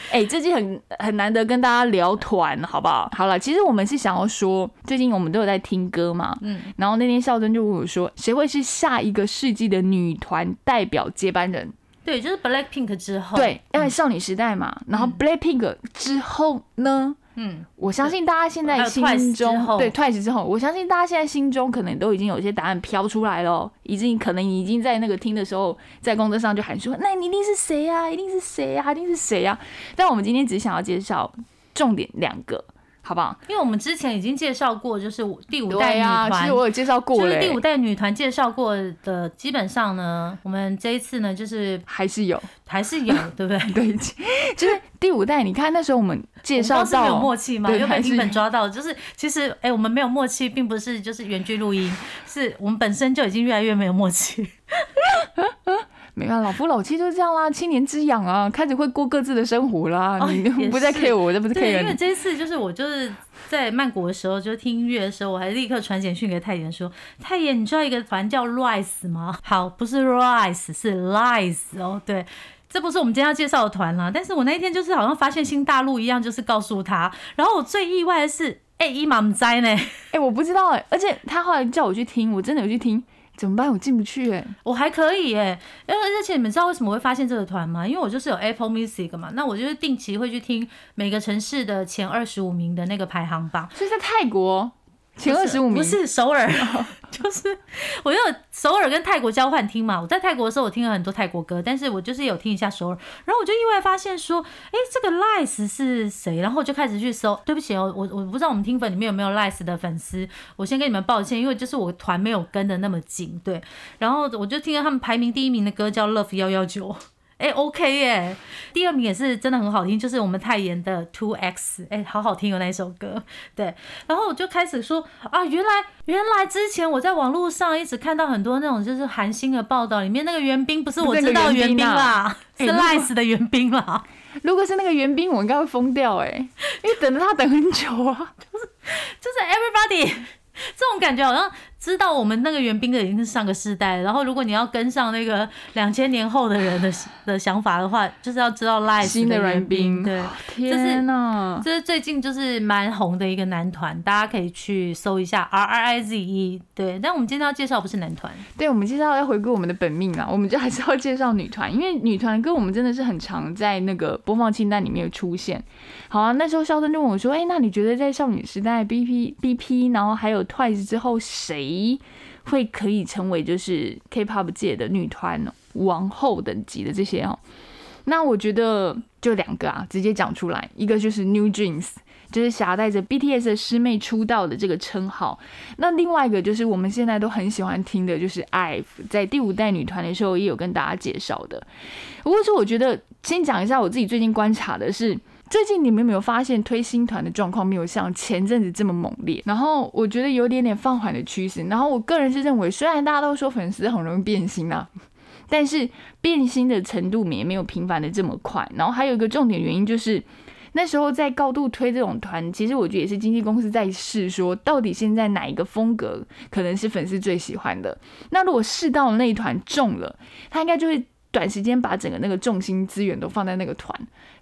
[laughs] 哎，最近很很难得跟大家聊团，好不好？好了，其实我们是想要说，最近我们都有在听歌嘛，嗯，然后那天孝珍就问我说，谁会是下一个世纪的女团代表接班人？对，就是 Black Pink 之后，对，因为少女时代嘛，然后 Black Pink 之后呢？嗯，我相信大家现在心中对 Twice 之后，我相信大家现在心中可能都已经有一些答案飘出来了，已经可能已经在那个听的时候，在工作上就喊说，那你一定是谁呀？一定是谁呀？一定是谁呀？但我们今天只想要介绍重点两个。好不好？因为我们之前已经介绍过，就是第五代女团，其实我有介绍过就是第五代女团介绍过的，基本上呢，我们这一次呢，就是还是有，还是有，[laughs] 对不对？对，就是第五代。你看那时候我们介绍到有默契嘛，又被基本抓到，就是其实哎，我们没有默契，并不是就是原剧录音，是我们本身就已经越来越没有默契。[laughs] 没办法老夫老妻就是这样啦，七年之痒啊，开始会过各自的生活啦。你不再 care 我，这不是 care 因为这次就是我就是在曼谷的时候，就听音乐的时候，我还立刻传简讯给太妍说：“太妍，你知道一个团叫 Rise 吗？”好，不是 Rise，是 Lies 哦。对，这不是我们今天要介绍的团啦。但是我那一天就是好像发现新大陆一样，就是告诉他。然后我最意外的是，哎，伊玛姆哉呢？哎，我不知道哎，而且他后来叫我去听，我真的有去听。怎么办？我进不去哎，我还可以哎，因为而且你们知道为什么会发现这个团吗？因为我就是有 Apple Music 嘛，那我就是定期会去听每个城市的前二十五名的那个排行榜。所以在泰国。前二十五名不是首尔，[laughs] [laughs] 就是我有首尔跟泰国交换听嘛。我在泰国的时候，我听了很多泰国歌，但是我就是有听一下首尔，然后我就意外发现说，哎，这个 Lice 是谁？然后我就开始去搜。对不起哦，我我不知道我们听粉里面有没有 Lice 的粉丝，我先跟你们抱歉，因为就是我团没有跟的那么紧，对。然后我就听了他们排名第一名的歌叫 Love 幺幺九。哎，OK 耶，第二名也是真的很好听，就是我们泰妍的 Two X，哎，好好听哦那一首歌。对，然后我就开始说啊，原来原来之前我在网络上一直看到很多那种就是韩星的报道，里面那个袁冰不是我知道袁冰啦，是 Lice 的袁冰啦。[laughs] 如果是那个袁冰，我应该会疯掉哎，因为等了他等很久啊，[laughs] 就是就是 Everybody 这种感觉好像。知道我们那个援兵的已经是上个世代，然后如果你要跟上那个两千年后的人的的想法的话，就是要知道 Live 新的援兵，对，天哪，这是最近就是蛮红的一个男团，大家可以去搜一下 R R I Z E，对。但我们今天要介绍不是男团，对，我们介绍要回归我们的本命啊，我们就还是要介绍女团，因为女团跟我们真的是很常在那个播放清单里面出现。好啊，那时候肖登就问我说：“哎，那你觉得在少女时代 B P B P，然后还有 Twice 之后谁？”咦，会可以成为就是 K-pop 界的女团王后等级的这些哦，那我觉得就两个啊，直接讲出来，一个就是 New Jeans，就是携带着 BTS 的师妹出道的这个称号，那另外一个就是我们现在都很喜欢听的，就是 IVE，在第五代女团的时候也有跟大家介绍的。不过说，我觉得先讲一下我自己最近观察的是。最近你们有没有发现推新团的状况没有像前阵子这么猛烈？然后我觉得有点点放缓的趋势。然后我个人是认为，虽然大家都说粉丝很容易变心啊，[laughs] 但是变心的程度也没有频繁的这么快。然后还有一个重点原因就是，那时候在高度推这种团，其实我觉得也是经纪公司在试说，到底现在哪一个风格可能是粉丝最喜欢的。那如果试到那一团中了，他应该就会短时间把整个那个重心资源都放在那个团。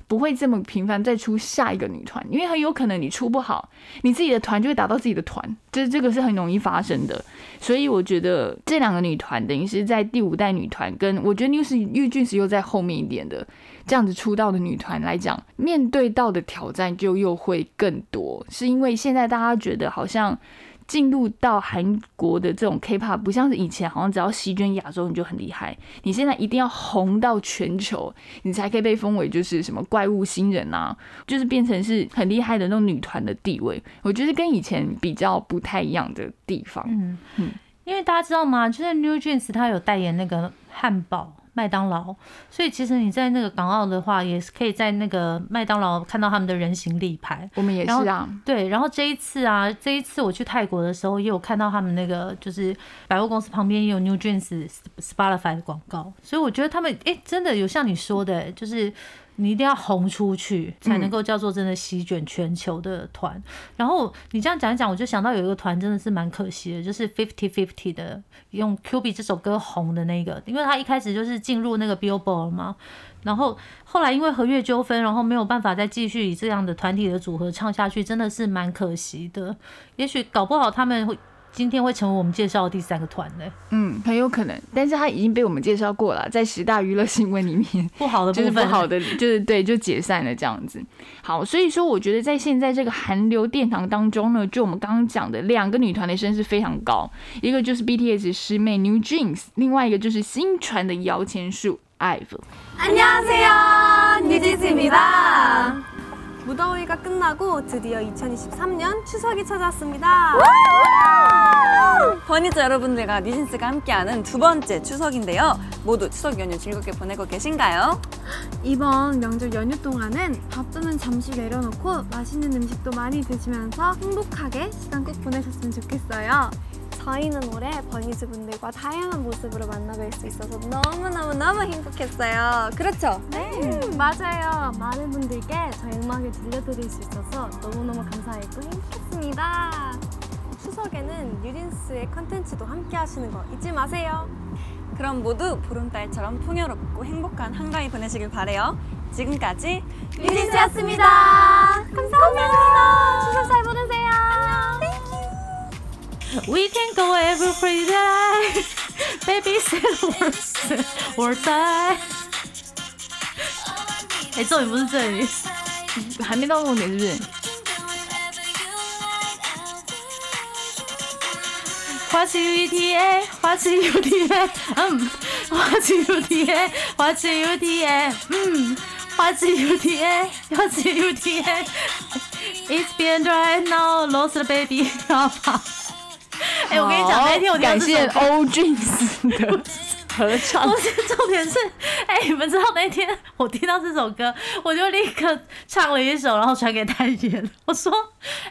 不会这么频繁再出下一个女团，因为很有可能你出不好，你自己的团就会打到自己的团，这这个是很容易发生的。所以我觉得这两个女团等于是在第五代女团，跟我觉得 News 玉俊是又在后面一点的这样子出道的女团来讲，面对到的挑战就又会更多，是因为现在大家觉得好像。进入到韩国的这种 K-pop，不像是以前，好像只要席卷亚洲你就很厉害。你现在一定要红到全球，你才可以被封为就是什么怪物新人啊，就是变成是很厉害的那种女团的地位。我觉得跟以前比较不太一样的地方。嗯嗯，因为大家知道吗？就是 New Jeans 他有代言那个汉堡。麦当劳，所以其实你在那个港澳的话，也是可以在那个麦当劳看到他们的人形立牌。我们也是啊，对。然后这一次啊，这一次我去泰国的时候，也有看到他们那个就是百货公司旁边也有 New Jeans Spotify 的广告，所以我觉得他们哎，真的有像你说的，就是。你一定要红出去，才能够叫做真的席卷全球的团。然后你这样讲一讲，我就想到有一个团真的是蛮可惜的，就是 Fifty Fifty 的用 Q B 这首歌红的那个，因为他一开始就是进入那个 Billboard 嘛，然后后来因为合约纠纷，然后没有办法再继续以这样的团体的组合唱下去，真的是蛮可惜的。也许搞不好他们会。今天会成为我们介绍的第三个团呢？嗯，很有可能，但是他已经被我们介绍过了，在十大娱乐新闻里面，[laughs] 不好的就是不好的，就是对，就解散了这样子。好，所以说我觉得在现在这个韩流殿堂当中呢，就我们刚刚讲的两个女团的声势非常高，一个就是 BTS 师妹 New Jeans，另外一个就是新传的摇钱树 IVE。안녕하세요 New Jeans입니다. 무더위가 끝나고 드디어 2023년 추석이 찾아왔습니다. 버니즈 여러분들과 뉴진스가 함께하는 두 번째 추석인데요. 모두 추석 연휴 즐겁게 보내고 계신가요? 이번 명절 연휴 동안은 밥도는 잠시 내려놓고 맛있는 음식도 많이 드시면서 행복하게 시간 꼭 보내셨으면 좋겠어요. 저희는 올해 버니즈 분들과 다양한 모습으로 만나뵐 수 있어서 너무너무너무 행복했어요. 그렇죠? 네, 음, 맞아요. 많은 분들께 저희 음악을 들려드릴 수 있어서 너무너무 감사했고 행복했습니다. 추석에는 뉴진스의 컨텐츠도 함께 하시는 거 잊지 마세요. 그럼 모두 보름달처럼 풍요롭고 행복한 한가위 보내시길 바래요. 지금까지 뉴진스였습니다. 감사합니다. 감사합니다. 추석 잘 보내세요. We can go every Friday, [laughs] baby said or die。哎，重点不是这里，还没到重点是不是？花旗 UTA，花旗 UTA，嗯，花旗 UTA，花旗 UTA，嗯，花旗 UTA，花旗 UTA。It's been dry now, lost the baby，好吧。 [laughs] [laughs] 哎，我跟你讲，那天我感谢欧俊斯的合唱。不是重点是，哎，你们知道那天我听到这首歌，我就立刻唱了一首，然后传给太爷。我说，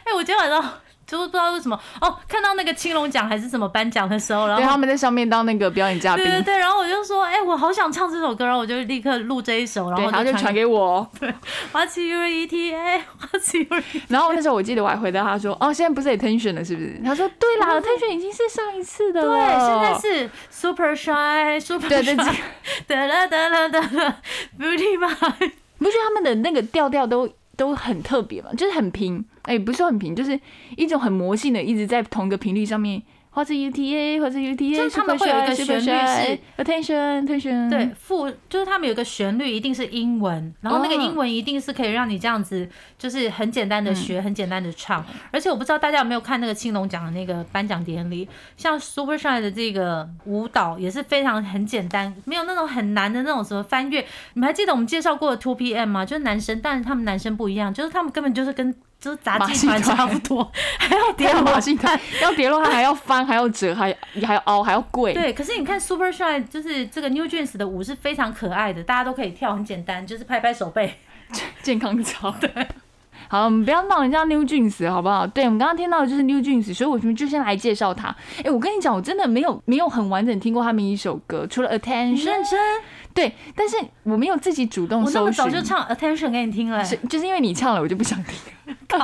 哎，我今天晚上。就是不知道为什么哦，看到那个青龙奖还是什么颁奖的时候，然后他们在上面当那个表演嘉宾，对对对，然后我就说，哎，我好想唱这首歌，然后我就立刻录这一首，然后他就传给我。对，What's your ETA？What's your？然后那时候我记得我还回答他说，哦，现在不是 Attention 了，是不是？他说，对啦，Attention 已经是上一次的了，对，现在是 Super Shy，Super Shy，[laughs] 哒啦哒啦哒啦，Beauty My，不觉得他们的那个调调都？都很特别嘛，就是很平，哎，不是很平，就是一种很魔性的，一直在同一个频率上面。或者 UTA，或者 UTA，就是他们会有一个旋律是 attention，attention，对，副就是他们有个旋律一定是英文，然后那个英文一定是可以让你这样子，就是很简单的学，很简单的唱。而且我不知道大家有没有看那个青龙奖的那个颁奖典礼，像 Super Shy 的这个舞蹈也是非常很简单，没有那种很难的那种什么翻越。你们还记得我们介绍过的 Two PM 吗？就是男生，但是他们男生不一样，就是他们根本就是跟。就是杂技团差不多，还要跌落，要叠落，它还要翻，还要折，还还要凹，还要跪。对，可是你看 Super Shy，就是这个 New Jeans 的舞是非常可爱的，大家都可以跳，很简单，就是拍拍手背，[laughs] 健康操。对，[laughs] 好，我们不要闹人家 New Jeans 好不好？对，我们刚刚听到的就是 New Jeans，所以我们就先来介绍他。哎，我跟你讲，我真的没有没有很完整听过他们一首歌，除了 Attention。对，但是我没有自己主动。我那么早就唱 Attention 给你听了，是就是因为你唱了，我就不想听。[laughs] 对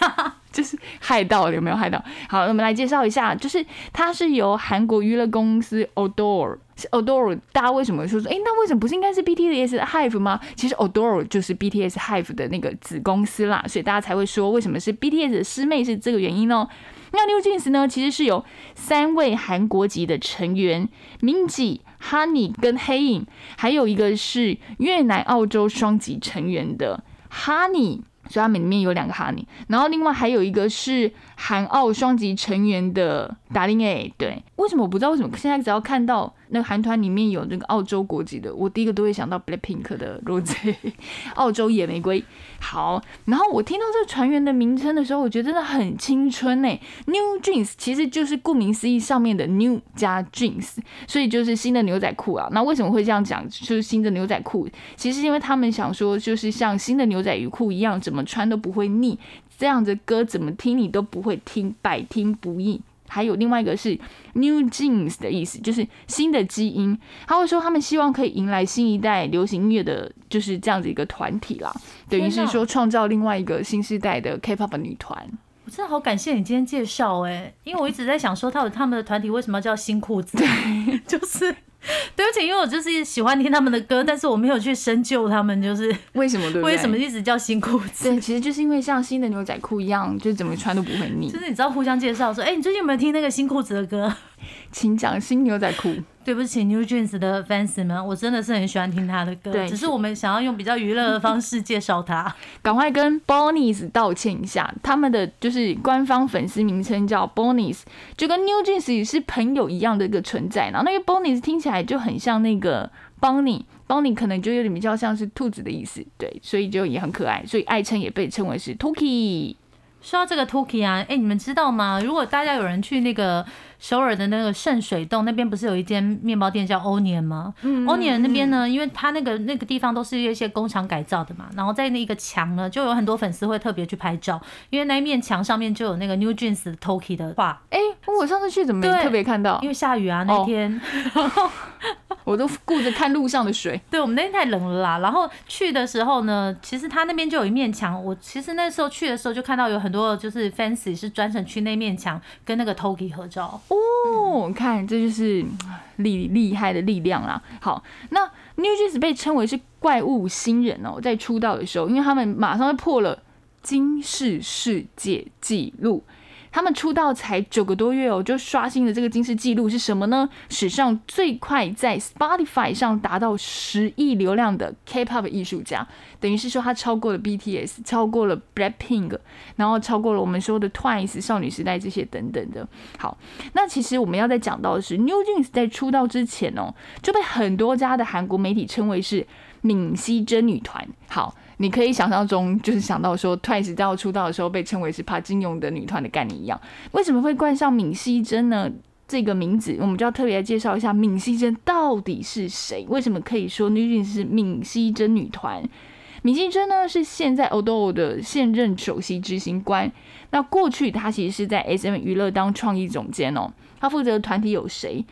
呀，就是害到了有没有害到？好，我们来介绍一下，就是它是由韩国娱乐公司 Odor，Odor，大家为什么说说？哎，那为什么不是应该是 BTS Hive 吗？其实 Odor 就是 BTS Hive 的那个子公司啦，所以大家才会说为什么是 BTS 的师妹是这个原因哦。那 New Jeans 呢，其实是由三位韩国籍的成员，Minji。Honey 跟黑影，还有一个是越南、澳洲双级成员的 Honey，所以他们里面有两个 Honey。然后另外还有一个是韩澳双级成员的 Darling A。对，为什么我不知道为什么现在只要看到那个韩团里面有那个澳洲国籍的，我第一个都会想到 Blackpink 的 Rose，澳洲野玫瑰。好，然后我听到这个船员的名称的时候，我觉得真的很青春呢。New Jeans 其实就是顾名思义上面的 New 加 Jeans，所以就是新的牛仔裤啊。那为什么会这样讲？就是新的牛仔裤，其实因为他们想说，就是像新的牛仔鱼裤一样，怎么穿都不会腻。这样的歌怎么听你都不会听，百听不厌。还有另外一个是 New Jeans 的意思，就是新的基因。他会说他们希望可以迎来新一代流行音乐的，就是这样子一个团体啦，等于是说创造另外一个新时代的 K-pop 女团。我真的好感谢你今天介绍哎，因为我一直在想说，他有他们的团体为什么要叫新裤子？对 [laughs] 就是。[laughs] 对不起，因为我就是喜欢听他们的歌，但是我没有去深究他们就是为什么对为什么一直叫新裤子？对，其实就是因为像新的牛仔裤一样，就是怎么穿都不会腻。[laughs] 就是你知道互相介绍说，哎，你最近有没有听那个新裤子的歌？[laughs] 请讲新牛仔裤。对不起，New Jeans 的 fans 们，我真的是很喜欢听他的歌，只是我们想要用比较娱乐的方式介绍他。[laughs] 赶快跟 Bonnies 道歉一下，他们的就是官方粉丝名称叫 Bonnies，就跟 New Jeans 是朋友一样的一个存在。然后那个 Bonnies 听起来就很像那个 Bonnie，Bonnie 可能就有点比较像是兔子的意思，对，所以就也很可爱，所以爱称也被称为是 Tookie。说到这个 Tookie 啊，哎，你们知道吗？如果大家有人去那个。首尔的那个圣水洞那边不是有一间面包店叫欧年吗？欧年那边呢，因为它那个那个地方都是一些工厂改造的嘛，然后在那一个墙呢，就有很多粉丝会特别去拍照，因为那一面墙上面就有那个 New Jeans Toki 的画。哎，我上次去怎么没特别看到？因为下雨啊那天，[laughs] 我都顾着看路上的水。[laughs] 对，我们那天太冷了啦。然后去的时候呢，其实他那边就有一面墙，我其实那时候去的时候就看到有很多就是 fancy 是专程去那面墙跟那个 Toki 合照。哦，看，这就是厉厉害的力量啦。好，那 New Jeans 被称为是怪物新人哦，在出道的时候，因为他们马上就破了金氏世界纪录。他们出道才九个多月哦，就刷新了这个金氏纪录是什么呢？史上最快在 Spotify 上达到十亿流量的 K-pop 艺术家，等于是说他超过了 BTS，超过了 Blackpink，然后超过了我们说的 Twice、少女时代这些等等的。好，那其实我们要再讲到的是，New Jeans 在出道之前哦，就被很多家的韩国媒体称为是闵熙珍女团。好。你可以想象中，就是想到说，Twice 在出道的时候被称为是帕金庸的女团的概念一样。为什么会冠上闵熙珍呢？这个名字，我们就要特别来介绍一下闵熙珍到底是谁？为什么可以说 New Jeans 是闵熙珍女团？闵熙珍呢是现在 Odo 的现任首席执行官。那过去她其实是在 SM 娱乐当创意总监哦。她负责的团体有谁？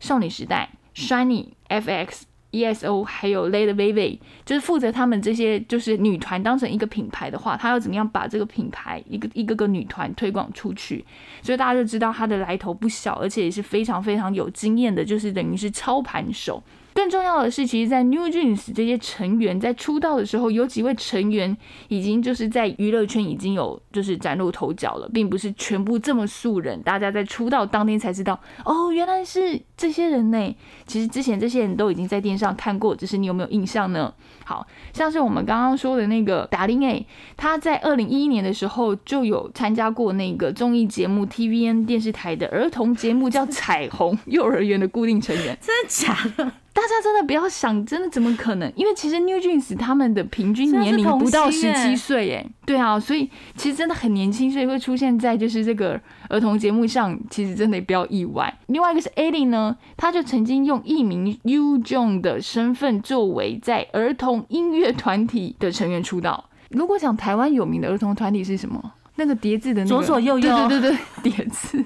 少女时代、Shiny、FX。E.S.O 还有 Lady Vivi，就是负责他们这些就是女团当成一个品牌的话，他要怎么样把这个品牌一个一个个女团推广出去？所以大家就知道他的来头不小，而且也是非常非常有经验的，就是等于是操盘手。更重要的是，其实，在 New Jeans 这些成员在出道的时候，有几位成员已经就是在娱乐圈已经有就是崭露头角了，并不是全部这么素人。大家在出道当天才知道，哦，原来是这些人呢。其实之前这些人都已经在电视上看过，只是你有没有印象呢？好像是我们刚刚说的那个达令 A，他在二零一一年的时候就有参加过那个综艺节目 TVN 电视台的儿童节目，叫《彩虹 [laughs] 幼儿园》的固定成员。真的假的？大家真的不要想，真的怎么可能？因为其实 New Jeans 他们的平均年龄不到十七岁，哎，对啊，所以其实真的很年轻，所以会出现在就是这个儿童节目上，其实真的不要意外。另外一个是 Ali 呢，他就曾经用艺名 U Jong 的身份作为在儿童音乐团体的成员出道。如果讲台湾有名的儿童团体是什么？那个叠字的那个左左右右，对对对对，叠字。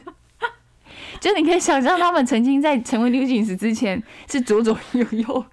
就你可以想象，他们曾经在成为 New Jeans 之前是左左右右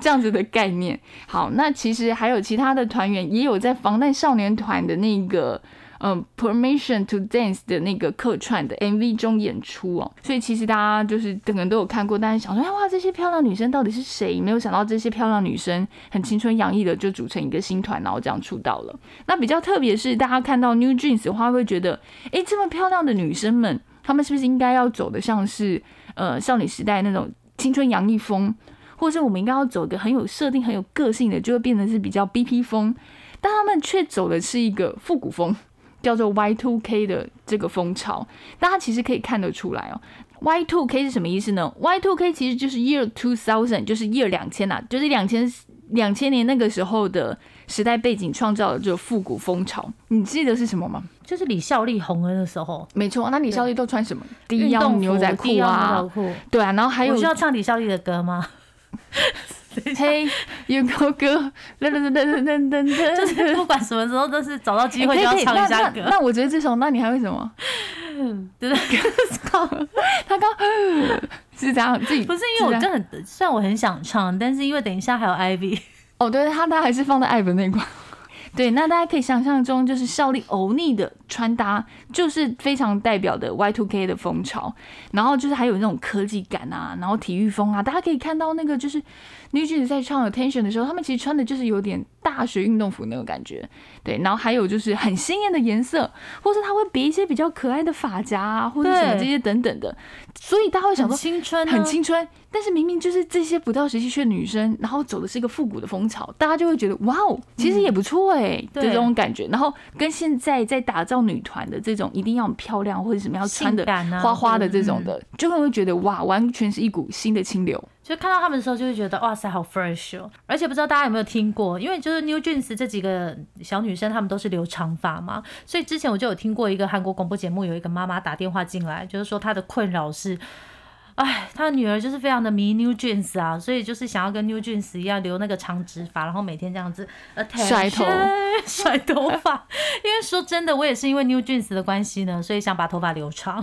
这样子的概念。好，那其实还有其他的团员也有在防弹少年团的那个嗯 Permission to Dance 的那个客串的 MV 中演出哦。所以其实大家就是可能都有看过，但是想说哇，这些漂亮女生到底是谁？没有想到这些漂亮女生很青春洋溢的就组成一个新团，然后这样出道了。那比较特别是大家看到 New Jeans 的话，会觉得哎，这么漂亮的女生们。他们是不是应该要走的像是呃少女时代那种青春洋溢风，或者是我们应该要走一个很有设定、很有个性的，就会变成是比较 BP 风，但他们却走的是一个复古风，叫做 Y two K 的这个风潮，大家其实可以看得出来哦。，Y two K 是什么意思呢？Y two K 其实就是 Year Two Thousand，就是 Year 两千呐，就是两千两千年那个时候的时代背景创造的这个复古风潮。你记得是什么吗？就是李孝利红的时候，没错，那李孝利都穿什么？低腰牛仔裤啊，裤。对啊，然后还有我需要唱李孝利的歌吗？嘿，有高歌，噔噔噔噔噔噔噔，就是不管什么时候都是找到机哎会就要唱一下歌。那那我觉得这首，那你还会什么？对对，他刚 [laughs] 是这样自己不是因为我真的很，虽然我很想唱，但是因为等一下还有 Ivy，哦，对，他他还是放在 Ivy 那一块。[laughs] 对，那大家可以想象中，就是效力欧尼的穿搭，就是非常代表的 Y two K 的风潮，然后就是还有那种科技感啊，然后体育风啊，大家可以看到那个就是 New Jeans 在唱 Attention 的时候，她们其实穿的就是有点大学运动服那个感觉，对，然后还有就是很鲜艳的颜色，或是她会别一些比较可爱的发夹啊，或者什么这些等等的，所以大家会想说，青春、啊，很青春，但是明明就是这些不到十七岁的女生，然后走的是一个复古的风潮，大家就会觉得哇哦，其实也不错哎、的对这种感觉。然后跟现在在打造女团的这种一定要很漂亮或者什么要穿的花花的这种的，就会会觉得哇，完全是一股新的清流。就看到他们的时候，就会觉得哇塞，好 fresh 哦！而且不知道大家有没有听过，因为就是 New Jeans 这几个小女生，她们都是留长发嘛，所以之前我就有听过一个韩国广播节目，有一个妈妈打电话进来，就是说她的困扰是。哎，她的女儿就是非常的迷 New Jeans 啊，所以就是想要跟 New Jeans 一样留那个长直发，然后每天这样子甩头 [laughs] 甩头发。因为说真的，我也是因为 New Jeans 的关系呢，所以想把头发留长。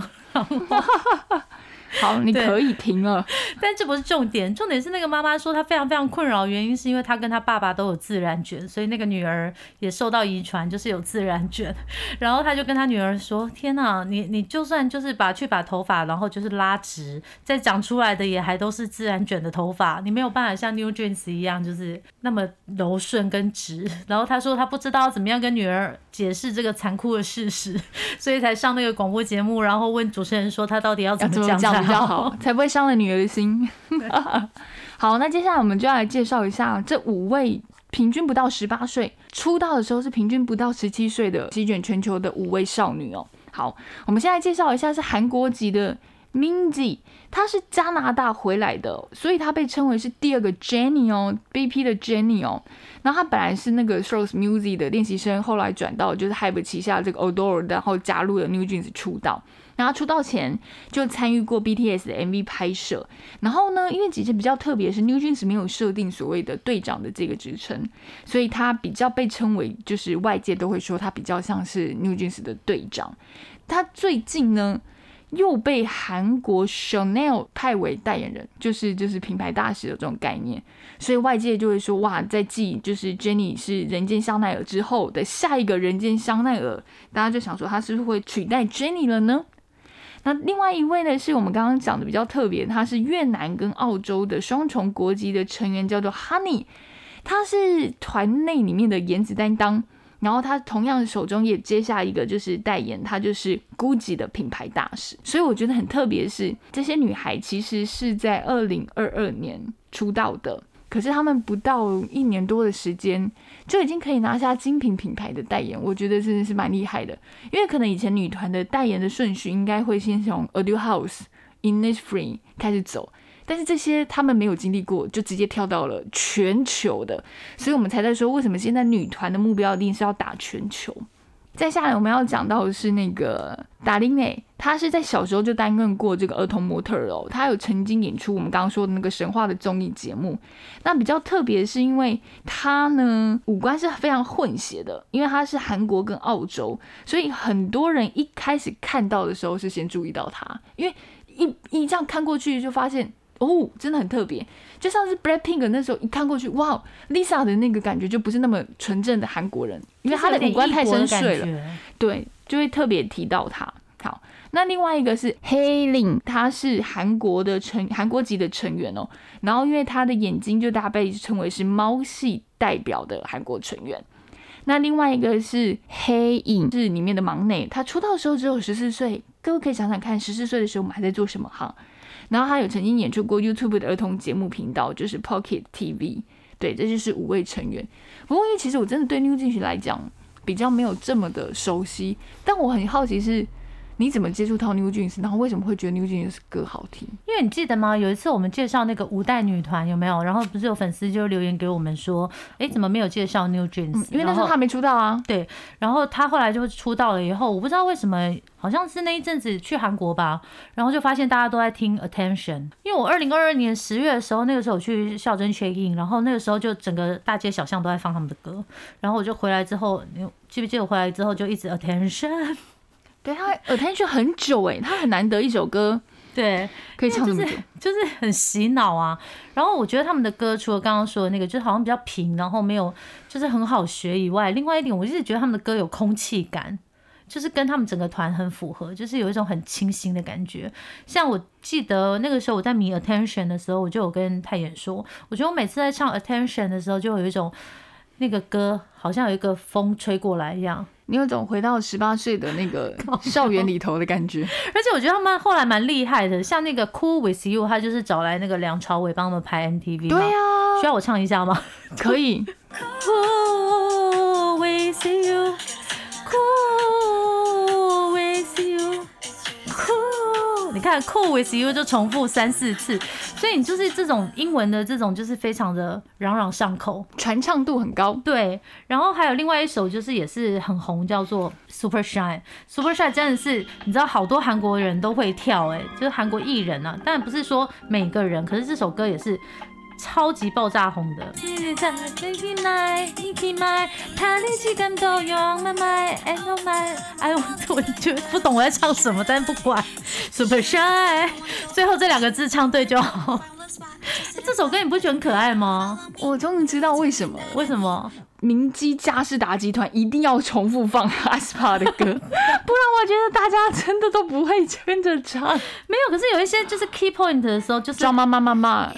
[laughs] 好，你可以停了。[laughs] 但这不是重点，重点是那个妈妈说她非常非常困扰，原因是因为她跟她爸爸都有自然卷，所以那个女儿也受到遗传，就是有自然卷。[laughs] 然后她就跟她女儿说：“天哪，你你就算就是把去把头发，然后就是拉直，再长出来的也还都是自然卷的头发，你没有办法像 New Jeans 一样就是那么柔顺跟直。”然后她说她不知道怎么样跟女儿解释这个残酷的事实，所以才上那个广播节目，然后问主持人说她到底要要怎么讲比较好，[laughs] 才不会伤了女儿的心。[laughs] 好，那接下来我们就要来介绍一下这五位平均不到十八岁，出道的时候是平均不到十七岁的席卷全球的五位少女哦。好，我们现在介绍一下是韩国籍的 Minzy，她是加拿大回来的，所以她被称为是第二个 Jennie 哦，BP 的 Jennie 哦。然后她本来是那个 Source Music 的练习生，后来转到就是 Hype 旗下这个 Odor，然后加入了 New Jeans 出道。然后出道前就参与过 BTS 的 MV 拍摄，然后呢，因为姐姐比较特别，是 New Jeans 没有设定所谓的队长的这个职称，所以她比较被称为，就是外界都会说她比较像是 New Jeans 的队长。她最近呢又被韩国 Chanel 派为代言人，就是就是品牌大使的这种概念，所以外界就会说哇，在继就是 Jennie 是人间香奈儿之后的下一个人间香奈儿，大家就想说他是不是会取代 Jennie 了呢？那另外一位呢，是我们刚刚讲的比较特别，他是越南跟澳洲的双重国籍的成员，叫做 Honey，他是团内里面的颜值担当。然后他同样手中也接下一个就是代言，他就是 GUCCI 的品牌大使。所以我觉得很特别是，这些女孩其实是在二零二二年出道的，可是他们不到一年多的时间，就已经可以拿下精品品牌的代言，我觉得真的是蛮厉害的。因为可能以前女团的代言的顺序应该会先从 Adele House、Innisfree 开始走，但是这些他们没有经历过，就直接跳到了全球的，所以我们才在说为什么现在女团的目标一定是要打全球。再下来我们要讲到的是那个达琳内，她是在小时候就担任过这个儿童模特儿哦，她有曾经演出我们刚刚说的那个神话的综艺节目。那比较特别是因为她呢五官是非常混血的，因为她是韩国跟澳洲，所以很多人一开始看到的时候是先注意到她，因为一一这样看过去就发现。哦，真的很特别，就像是 Blackpink 那时候一看过去，哇，Lisa 的那个感觉就不是那么纯正的韩国人，因为她的五官太深邃了，对，就会特别提到她。好，那另外一个是黑令，他是韩国的成韩国籍的成员哦，然后因为他的眼睛就大家被称为是猫系代表的韩国成员。那另外一个是黑影，是里面的忙内，他出道的时候只有十四岁，各位可以想想看，十四岁的时候我们还在做什么哈？然后他有曾经演出过 YouTube 的儿童节目频道，就是 Pocket TV。对，这就是五位成员。不过因为其实我真的对 New Jeans 来讲，比较没有这么的熟悉。但我很好奇是。你怎么接触到 New Jeans？然后为什么会觉得 New Jeans 歌好听？因为你记得吗？有一次我们介绍那个五代女团有没有？然后不是有粉丝就留言给我们说，哎，怎么没有介绍 New Jeans？因为那时候他没出道啊。对，然后他后来就出道了以后，我不知道为什么，好像是那一阵子去韩国吧，然后就发现大家都在听 Attention。因为我二零二二年十月的时候，那个时候我去校真 check in，然后那个时候就整个大街小巷都在放他们的歌，然后我就回来之后，你记不记得我回来之后就一直 Attention。对他 attention 很久哎，他很难得一首歌，对，可以唱这么久，[laughs] 就是很洗脑啊。然后我觉得他们的歌除了刚刚说的那个，就是好像比较平，然后没有就是很好学以外，另外一点我一直觉得他们的歌有空气感，就是跟他们整个团很符合，就是有一种很清新的感觉。像我记得那个时候我在迷 Attention 的时候，我就有跟泰妍说，我觉得我每次在唱 Attention 的时候，就有一种那个歌好像有一个风吹过来一样。你有种回到十八岁的那个 [laughs] 校园里头的感觉，[laughs] 而且我觉得他们后来蛮厉害的，像那个《Cool with You》，他就是找来那个梁朝伟帮他们拍 MTV。对呀，需要我唱一下吗？[laughs] 可以。Cool with you, cool 你看，Cool with you 就重复三四次。所以你就是这种英文的这种，就是非常的朗朗上口，传唱度很高。对，然后还有另外一首，就是也是很红，叫做 Super Shine，Super Shine 真的是，你知道好多韩国人都会跳，哎，就是韩国艺人啊，但不是说每个人，可是这首歌也是超级爆炸红的。哎，我我就不懂我在唱什么，但不管。[laughs] Super Shy，最后这两个字唱对就好。这首歌你不觉得很可爱吗？我终于知道为什么，为什么明基嘉士达集团一定要重复放阿斯帕的歌，不然我觉得大家真的都不会跟着唱。没有，可是有一些就是 key point 的时候，就是叫妈妈妈妈，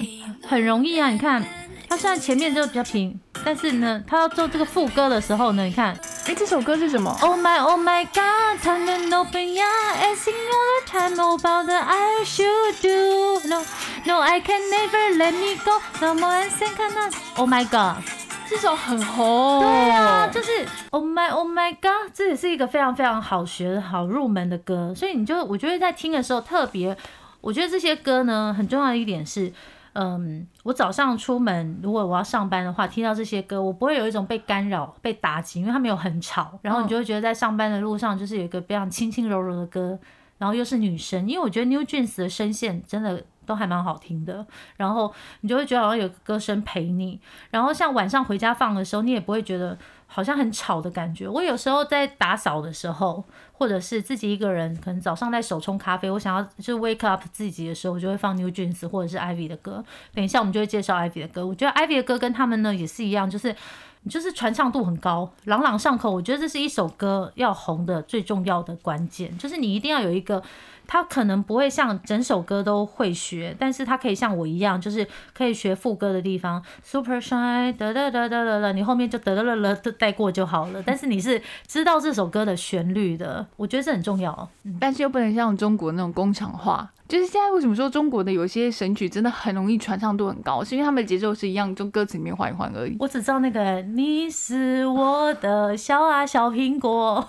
很容易啊。你看，它虽然前面就比较平。但是呢，他要做这个副歌的时候呢，你看，哎，这首歌是什么？Oh my, oh my God, time and open yeah, asking all the time about the I should do. No, no, I can never let me go. No more and think I not，Oh my God，这首很红。对啊，就是 Oh my, oh my God，这也是一个非常非常好学、好入门的歌。所以你就我觉得在听的时候特别，我觉得这些歌呢，很重要的一点是。嗯，我早上出门，如果我要上班的话，听到这些歌，我不会有一种被干扰、被打击，因为它没有很吵。然后你就会觉得在上班的路上，就是有一个非常轻轻柔柔的歌，然后又是女生，因为我觉得 New Jeans 的声线真的都还蛮好听的。然后你就会觉得好像有个歌声陪你。然后像晚上回家放的时候，你也不会觉得。好像很吵的感觉。我有时候在打扫的时候，或者是自己一个人，可能早上在手冲咖啡，我想要就 wake up 自己的时候，我就会放 New Jeans 或者是 Ivy 的歌。等一下我们就会介绍 Ivy 的歌。我觉得 Ivy 的歌跟他们呢也是一样，就是就是传唱度很高，朗朗上口。我觉得这是一首歌要红的最重要的关键，就是你一定要有一个。他可能不会像整首歌都会学，但是他可以像我一样，就是可以学副歌的地方，super shy，得得得得得得，你后面就哒哒哒哒带过就好了。但是你是知道这首歌的旋律的，我觉得这很重要。嗯但是又不能像中国那种工厂化，就是现在为什么说中国的有些神曲真的很容易传唱度很高，是因为他们的节奏是一样，就歌词里面换一换而已。我只知道那个你是我的小啊小苹果。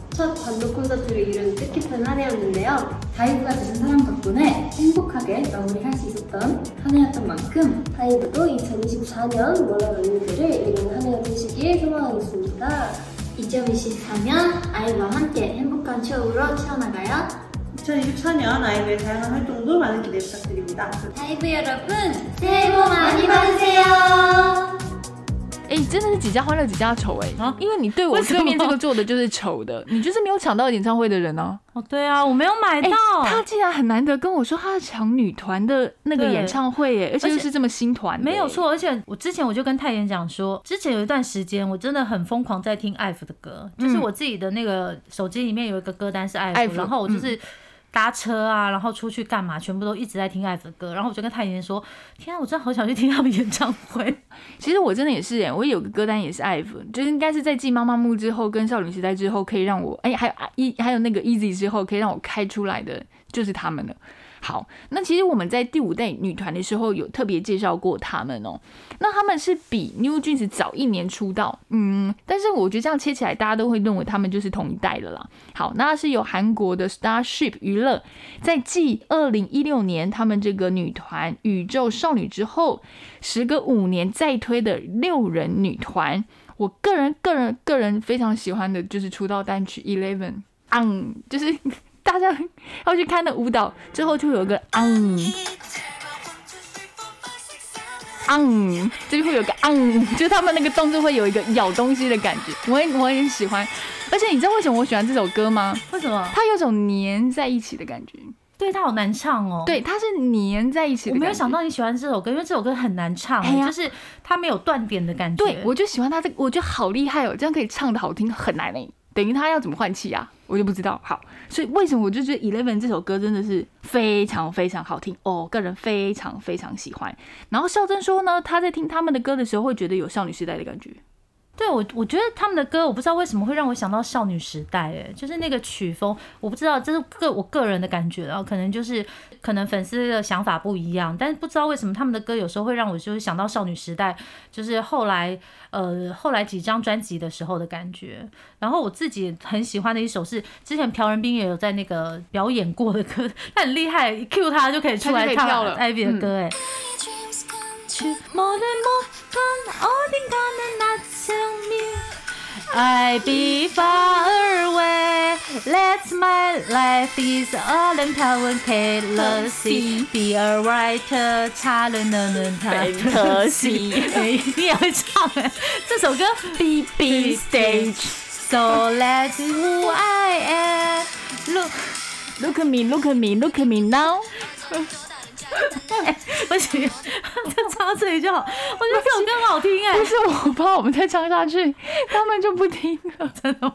첫 단독 콘서트를 이룬 뜻깊은 한 해였는데요. 다이브가 되는 사람 덕분에 행복하게 마무리할 수 있었던 한 해였던 만큼 다이브도 2024년 원활 언니들을 이루는 한 해가 되시길 소망하겠습니다. 2024년 아이와 함께 행복한 추억으로 채워나가요. 2024년 아이브의 다양한 활동도 많은 기대 부탁드립니다. 다이브 여러분 새해 복 많이 받으세요. 哎、真的是几家欢乐几家愁哎、啊？因为你对我对面这个做的就是丑的，[laughs] 你就是没有抢到演唱会的人呢、哦，对啊，我没有买哎、到。他竟然很难得跟我说他要抢女团的那个演唱会哎、而且又是这么新团。没有错，而且我之前我就跟泰妍讲说，之前有一段时间我真的很疯狂在听艾芙的歌，就是我自己的那个手机里面有一个歌单是艾芙，艾芙然后我就是搭车啊，然后出去干嘛，全部都一直在听艾弗的歌，然后我就跟泰妍说，天啊，我真的好想去听他们演唱会。[laughs] 其实我真的也是耶、我有个歌单也是艾弗就是应该是在继妈妈木之后跟少女时代之后，可以让我哎、还有一还有那个 Easy 之后，可以让我开出来的就是他们了。好，那其实我们在第五代女团的时候有特别介绍过他们哦、那他们是比 New Jeans 早一年出道，嗯，但是我觉得这样切起来，大家都会认为他们就是同一代的啦。好，那是由韩国的 Starship 娱乐在继二零一六年他们这个女团宇宙少女之后，时隔五年再推的六人女团。我个人个人个人非常喜欢的就是出道单曲 Eleven，嗯，就是大家 [laughs] 要去看的舞蹈，之后就有个嗯。嗯，就是会有个嗯，就是他们那个动作会有一个咬东西的感觉，我也我很喜欢。而且你知道为什么我喜欢这首歌吗？为什么？它有种粘在一起的感觉，对它好难唱哦。。对，它是粘在一起。我没有想到你喜欢这首歌，因为这首歌很难唱，哎呀就是它没有断点的感觉。对，我就喜欢它这个，我觉得好厉害哦，这样可以唱的好听，很难诶。等于他要怎么换气啊？我就不知道。好，所以为什么我就觉得《Eleven》这首歌真的是非常非常好听哦，个人非常非常喜欢。然后孝珍说呢，她在听他们的歌的时候，会觉得有少女时代的感觉。对我，我觉得他们的歌，我不知道为什么会让我想到少女时代，哎，就是那个曲风，我不知道，这是个我个人的感觉，然后可能就是可能粉丝的想法不一样，但是不知道为什么他们的歌有时候会让我就是想到少女时代，就是后来呃后来几张专辑的时候的感觉。然后我自己很喜欢的一首是之前朴仁斌也有在那个表演过的歌，他很厉害一，Q 他就可以出来唱了艾比的歌，哎。想你。I be far away. Let my life is all in power can love see. Be a writer, 他人能能他可惜。你也会唱哎，这首歌 [laughs] [laughs] B stage. So that's who I am. Look, look at me, look at me, look at me now. 不行，就唱到这里就好。我觉得这首歌很好听哎不，是我怕我们再唱下去，他们就不听了。真的吗。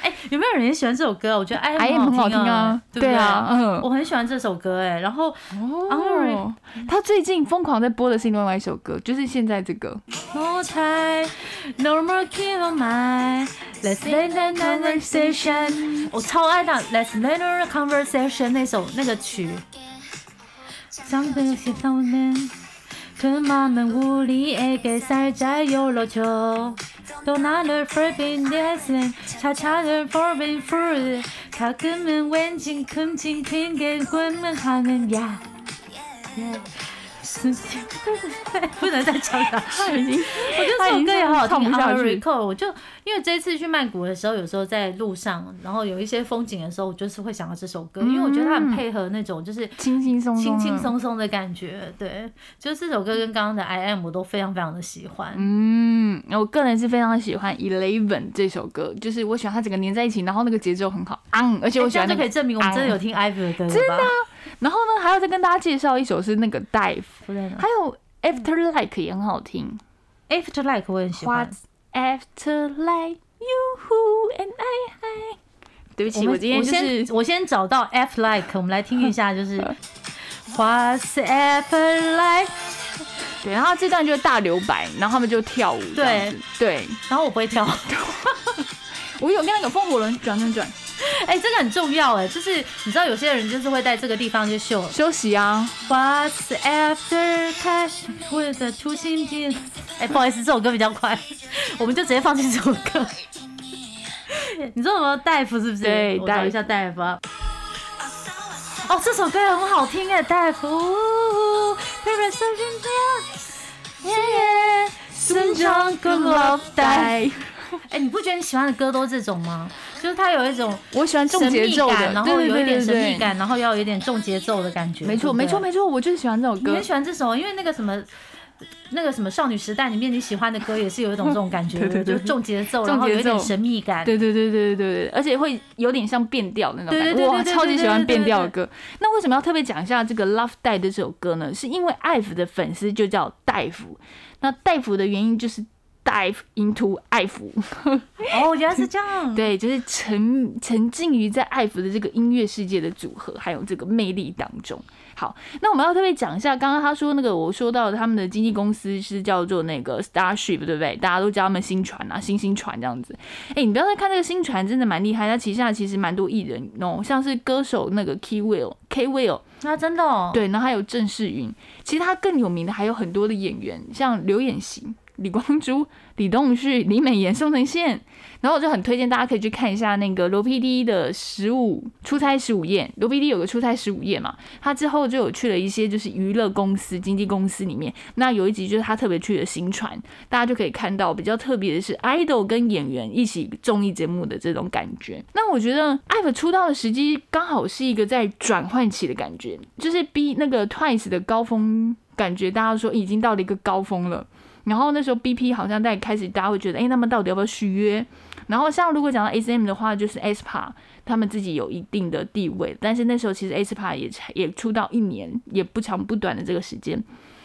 哎、有没有人也喜欢这首歌？我觉得 I I am 很好听啊对不对对啊嗯我很喜欢这首歌哎。然后哦，他最近疯狂在播的是另外一首歌，就是现在这个。No time, no more keep on mind. Let's let the conversation. 我超爱那 Let's let the conversation 那首那个曲。 상등시 서는 그만은 우리에게 살짝 열어줘 또 나를 forbidden dancing forbidden fool 가끔은 왠지 금진 핑계 꿈을 하는 yeah. 야. 不能再讲了，他已经，[laughs] 我觉得这首歌也好好听。唱不下 On 去 Recall，我就因为这一次去曼谷的时候，有时候在路上，然后有一些风景的时候，我就是会想到这首歌，因为我觉得它很配合那种就是轻轻松松，轻轻。松松的感觉。对，就是这首歌跟刚刚的 I Am 我都非常非常的喜欢。嗯，我个人是非常喜欢《Eleven》这首歌，就是我喜欢它整个粘在一起，然后那个节奏很好，嗯，而且我哎这样就可以。证明我们真的有听 Ivy 的歌了吧？然后呢，还要再跟大家介绍一首是那个《Dive》，还有《After Like》也很好听。After Like 我也很喜欢。After Like You Who and I I？对不起，我我今天就我先是我先找到 After Like，我们来听一下，就是 [laughs] What's F Like。对，然后这段就是大留白，然后他们就跳舞对。对，然后我不会跳。[laughs] 我有跟那个风火轮转转转 [laughs] 哎、这个很重要哎，就是你知道有些人就是会在这个地方就秀休息啊。What's after cash 或者初心片。哎、不好意思，这首歌比较快，我们就直接放进这首歌。你知道什么大夫是不是？对我找一下大夫啊。哦，这首歌也很好听哎，大夫。Favorite song yeah yeah，生长 good love die。[laughs] 哎、你不觉得你喜欢的歌都这种吗？就是它有一种我喜欢重节奏的，然后有一点神秘。感，然后要有一点重节奏的感觉。没错，没错，没错，我就是喜欢这首歌你很。喜欢这首，因为那个什么那个什么少女时代里面你喜欢的歌也是有一种这种感觉，[laughs] 对对对就重节奏，重节奏然后有一点神秘感。对对对对对对对，而且会有点像变调的那种感觉，哇，超级喜欢变调的歌。那为什么要特别讲一下这个《Love Die》的这首歌呢？是因为艾弗的粉丝就叫戴夫，那戴夫的原因就是 dive into 艾弗，哦，原来是这样。[laughs] 对，就是沉沉浸于在艾弗的这个音乐世界的组合，还有这个魅力当中。好，那我们要特别讲一下，刚刚他说那个我说到他们的经纪公司是叫做那个 Starship，对不对？大家都叫他们新船啊，星星船这样子。哎、你不要再看这个星船，真的蛮厉害，它旗下其实蛮多艺人哦，像是歌手那个 Key Will、K Will，那真的哦。对，然后还有郑世云。其实他更有名的还有很多的演员，像刘演熙、李光洙、李栋旭、李美妍、宋承宪。然后我就很推荐大家可以去看一下那个罗 PD 的十五出差十五夜。罗 PD 有个出差十五夜嘛，他之后就有去了一些就是娱乐公司、经纪公司里面。那有一集就是他特别去了新传，大家就可以看到比较特别的是 idol 跟演员一起综艺节目的这种感觉。那我觉得艾弗出道的时机刚好是一个在转换期的感觉，就是比那个 Twice 的高峰感觉，大家说已经到了一个高峰了。然后那时候 BP 好像在开始，大家会觉得，哎，他们到底要不要续约？然后像如果讲到 SM 的话，就是 aespa 他们自己有一定的地位，但是那时候其实 aespa 也也出道一年，也不长不短的这个时间，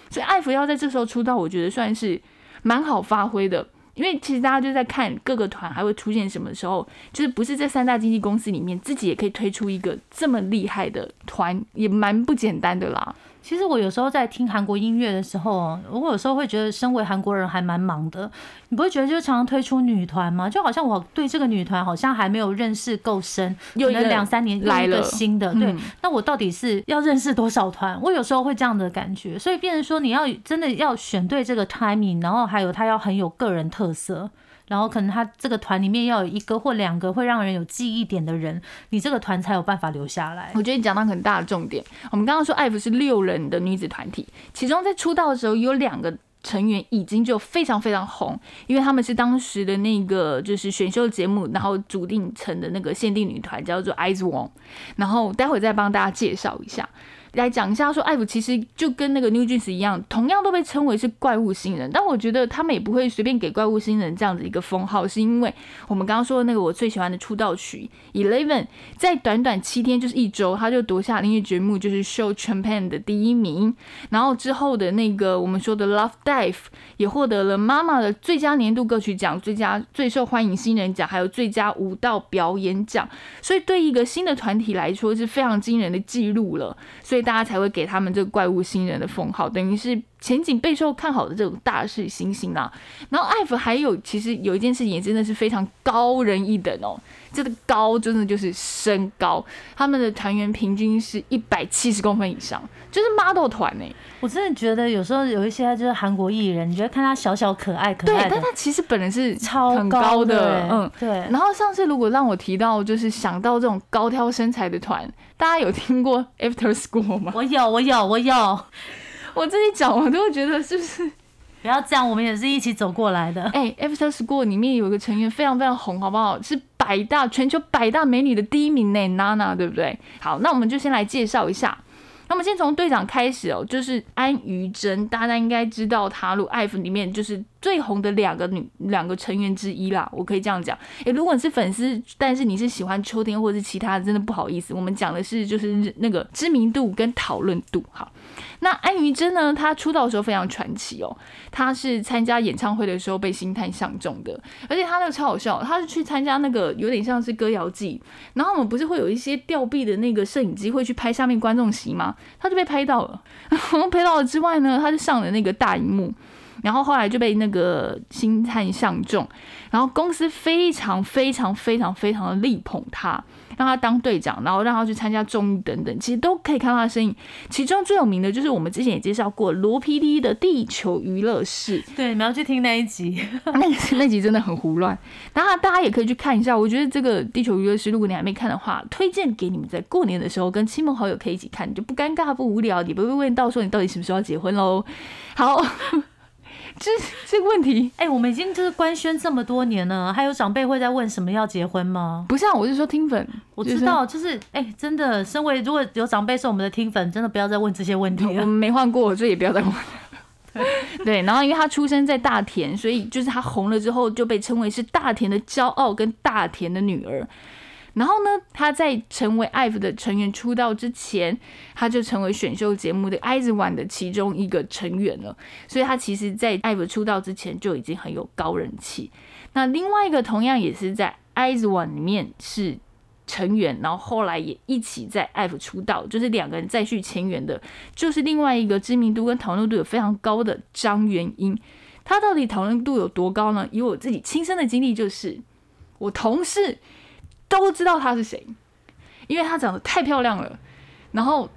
所以艾弗要在这时候出道，我觉得算是蛮好发挥的。因为其实大家就在看各个团还会出现什么时候，就是不是这三大经纪公司里面自己也可以推出一个这么厉害的团，也蛮不简单的啦。其实我有时候在听韩国音乐的时候，我有时候会觉得，身为韩国人还蛮忙的。你不会觉得就是常常推出女团吗？就好像我对这个女团好像还没有认识够深，可能又一个两三年来了新的，对嗯。那我到底是要认识多少团？我有时候会这样的感觉，所以变成说你要真的要选对这个 timing，然后还有他要很有个人特色。然后可能他这个团里面要有一个或两个会让人有记忆点的人，你这个团才有办法留下来。我觉得你讲到很大的重点。我们刚刚说艾弗是六人的女子团体，其中在出道的时候有两个成员已经就非常非常红，因为他们是当时的那个就是选秀节目，然后组定成的那个限定女团叫做 ice 然后待会再帮大家介绍一下。来讲一下，说艾弗其实就跟那个 New Jeans 一样，同样都被称为是怪物新人，但我觉得他们也不会随便给怪物新人这样子一个封号，是因为我们刚刚说的那个我最喜欢的出道曲 Eleven，在短短七天，就是一周，他就夺下音乐节目就是 Show Champion 的第一名，然后之后的那个我们说的 Love Dive 也获得了妈妈的最佳年度歌曲奖、最佳最受欢迎新人奖，还有最佳舞蹈表演奖，所以对一个新的团体来说是非常惊人的记录了，所以大家才会给他们这个怪物新人的封号，等于是前景备受看好的这种大势新星啊。然后艾弗还有其实有一件事情也真的是非常高人一等哦，这个高真的就是身高，他们的团员平均是一百七十公分以上，就是 model 团呢、我真的觉得有时候有一些就是韩国艺人，你觉得看他小小可爱可，爱对但，他其实本人是超很高的，欸嗯。对。然后上次如果让我提到就是想到这种高挑身材的团，大家有听过 After School 吗？我有，我有，我有，我自己讲我都会觉得是不是？不要这样，我们也是一起走过来的。哎、a f t e r School 里面有一个成员非常非常红，好不好？是百大全球百大美女的第一名呢，Nana，对不对？好，那我们就先来介绍一下。那么先从队长开始哦，就是安于贞，大家应该知道她入 IF 里面就是最红的两个女两个成员之一啦，我可以这样讲。诶，如果你是粉丝，但是你是喜欢秋天或者是其他的，真的不好意思，我们讲的是就是那个知名度跟讨论度。好，那安于真呢，她出道的时候非常传奇哦，她是参加演唱会的时候被星探相中的，而且她那个超好笑，她是去参加那个有点像是歌谣季，然后我们不是会有一些吊臂的那个摄影机会去拍下面观众席吗？她就被拍到了，[laughs] 然后拍到了之外呢，她就上了那个大荧幕。然后后来就被那个星探相中，然后公司非常非常非常非常的力捧他，让他当队长，然后让他去参加综艺等等，其实都可以看到他的身影。其中最有名的就是我们之前也介绍过罗 PD 的《地球娱乐室》，对，你们要去听那一集。那那集真的很胡乱，然后大家也可以去看一下。我觉得这个《地球娱乐室》，如果你还没看的话，推荐给你们在过年的时候跟亲朋好友可以一起看，你就不尴尬不无聊，也不会问到说你到底什么时候要结婚喽。好，[laughs] [laughs] 这这个问题哎、我们已经就是官宣这么多年了，还有长辈会在问什么要结婚吗？不是啊，我是说听粉，我知道，就是哎、真的，身为如果有长辈是我们的听粉，真的不要再问这些问题我们。没换过，所以也不要再问。[laughs] 对，然后因为他出生在大田，所以就是他红了之后就被称为是大田的骄傲跟大田的女儿。然后呢，他在成为 IVE 的成员出道之前，他就成为选秀节目的 IZ*ONE 的其中一个成员了。所以他其实，在 IVE 出道之前就已经很有高人气。那另外一个同样也是在 IZ*ONE 里面是成员，然后后来也一起在 IVE 出道，就是两个人再续前缘的，就是另外一个知名度跟讨论度有非常高的张元英。他到底讨论度有多高呢？以我自己亲身的经历，就是我同事。都知道她是谁，因为她长得太漂亮了。然后，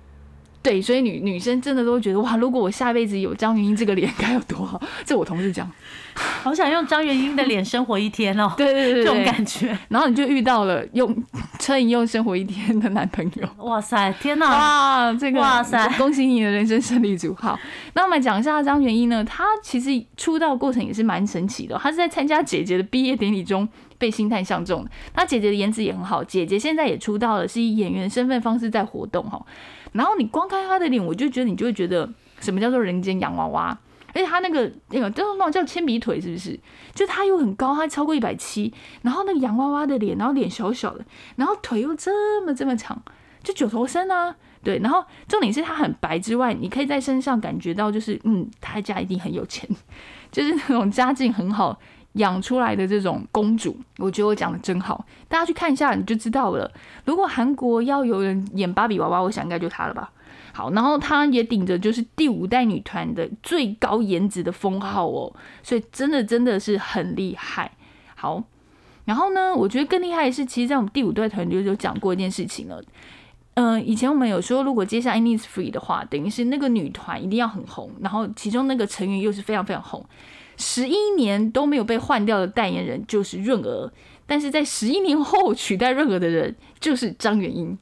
对，所以女女生真的都觉得哇，如果我下辈子有张云英这个脸该有多好。这我同事讲，好想用张元英的脸生活一天哦。[laughs] 对对对，这种感觉。然后你就遇到了用车银用生活一天的男朋友。哇塞，天哪！哇，这个哇塞，恭喜你的人生胜利组。好，那我们讲一下张元英呢，她其实出道过程也是蛮神奇的。她是在参加姐姐的毕业典礼中。被星探相中，的。她姐姐的颜值也很好，姐姐现在也出道了，是以演员身份方式在活动哈。然后你光看她的脸，我就觉得你就会觉得什么叫做人间洋娃娃，而且她那个那个就是那种叫铅笔腿，是不是？就她又很高，她超过一百七，然后那个洋娃娃的脸，然后脸小小的，然后腿又这么这么长，就九头身啊，对。然后重点是她很白之外，你可以在身上感觉到就是嗯，她家一定很有钱，[laughs] 就是那种家境很好。养出来的这种公主，我觉得我讲的真好，大家去看一下你就知道了。如果韩国要有人演芭比娃娃，我想应该就她了吧。好，然后她也顶着就是第五代女团的最高颜值的封号哦，所以真的真的是很厉害。好，然后呢，我觉得更厉害的是，其实在我们第五代团队就讲过一件事情了。嗯，以前我们有说，如果接下 Innisfree 的话，等于是那个女团一定要很红，然后其中那个成员又是非常非常红。十一年都没有被换掉的代言人就是润儿，但是在十一年后取代润儿的人就是张元英。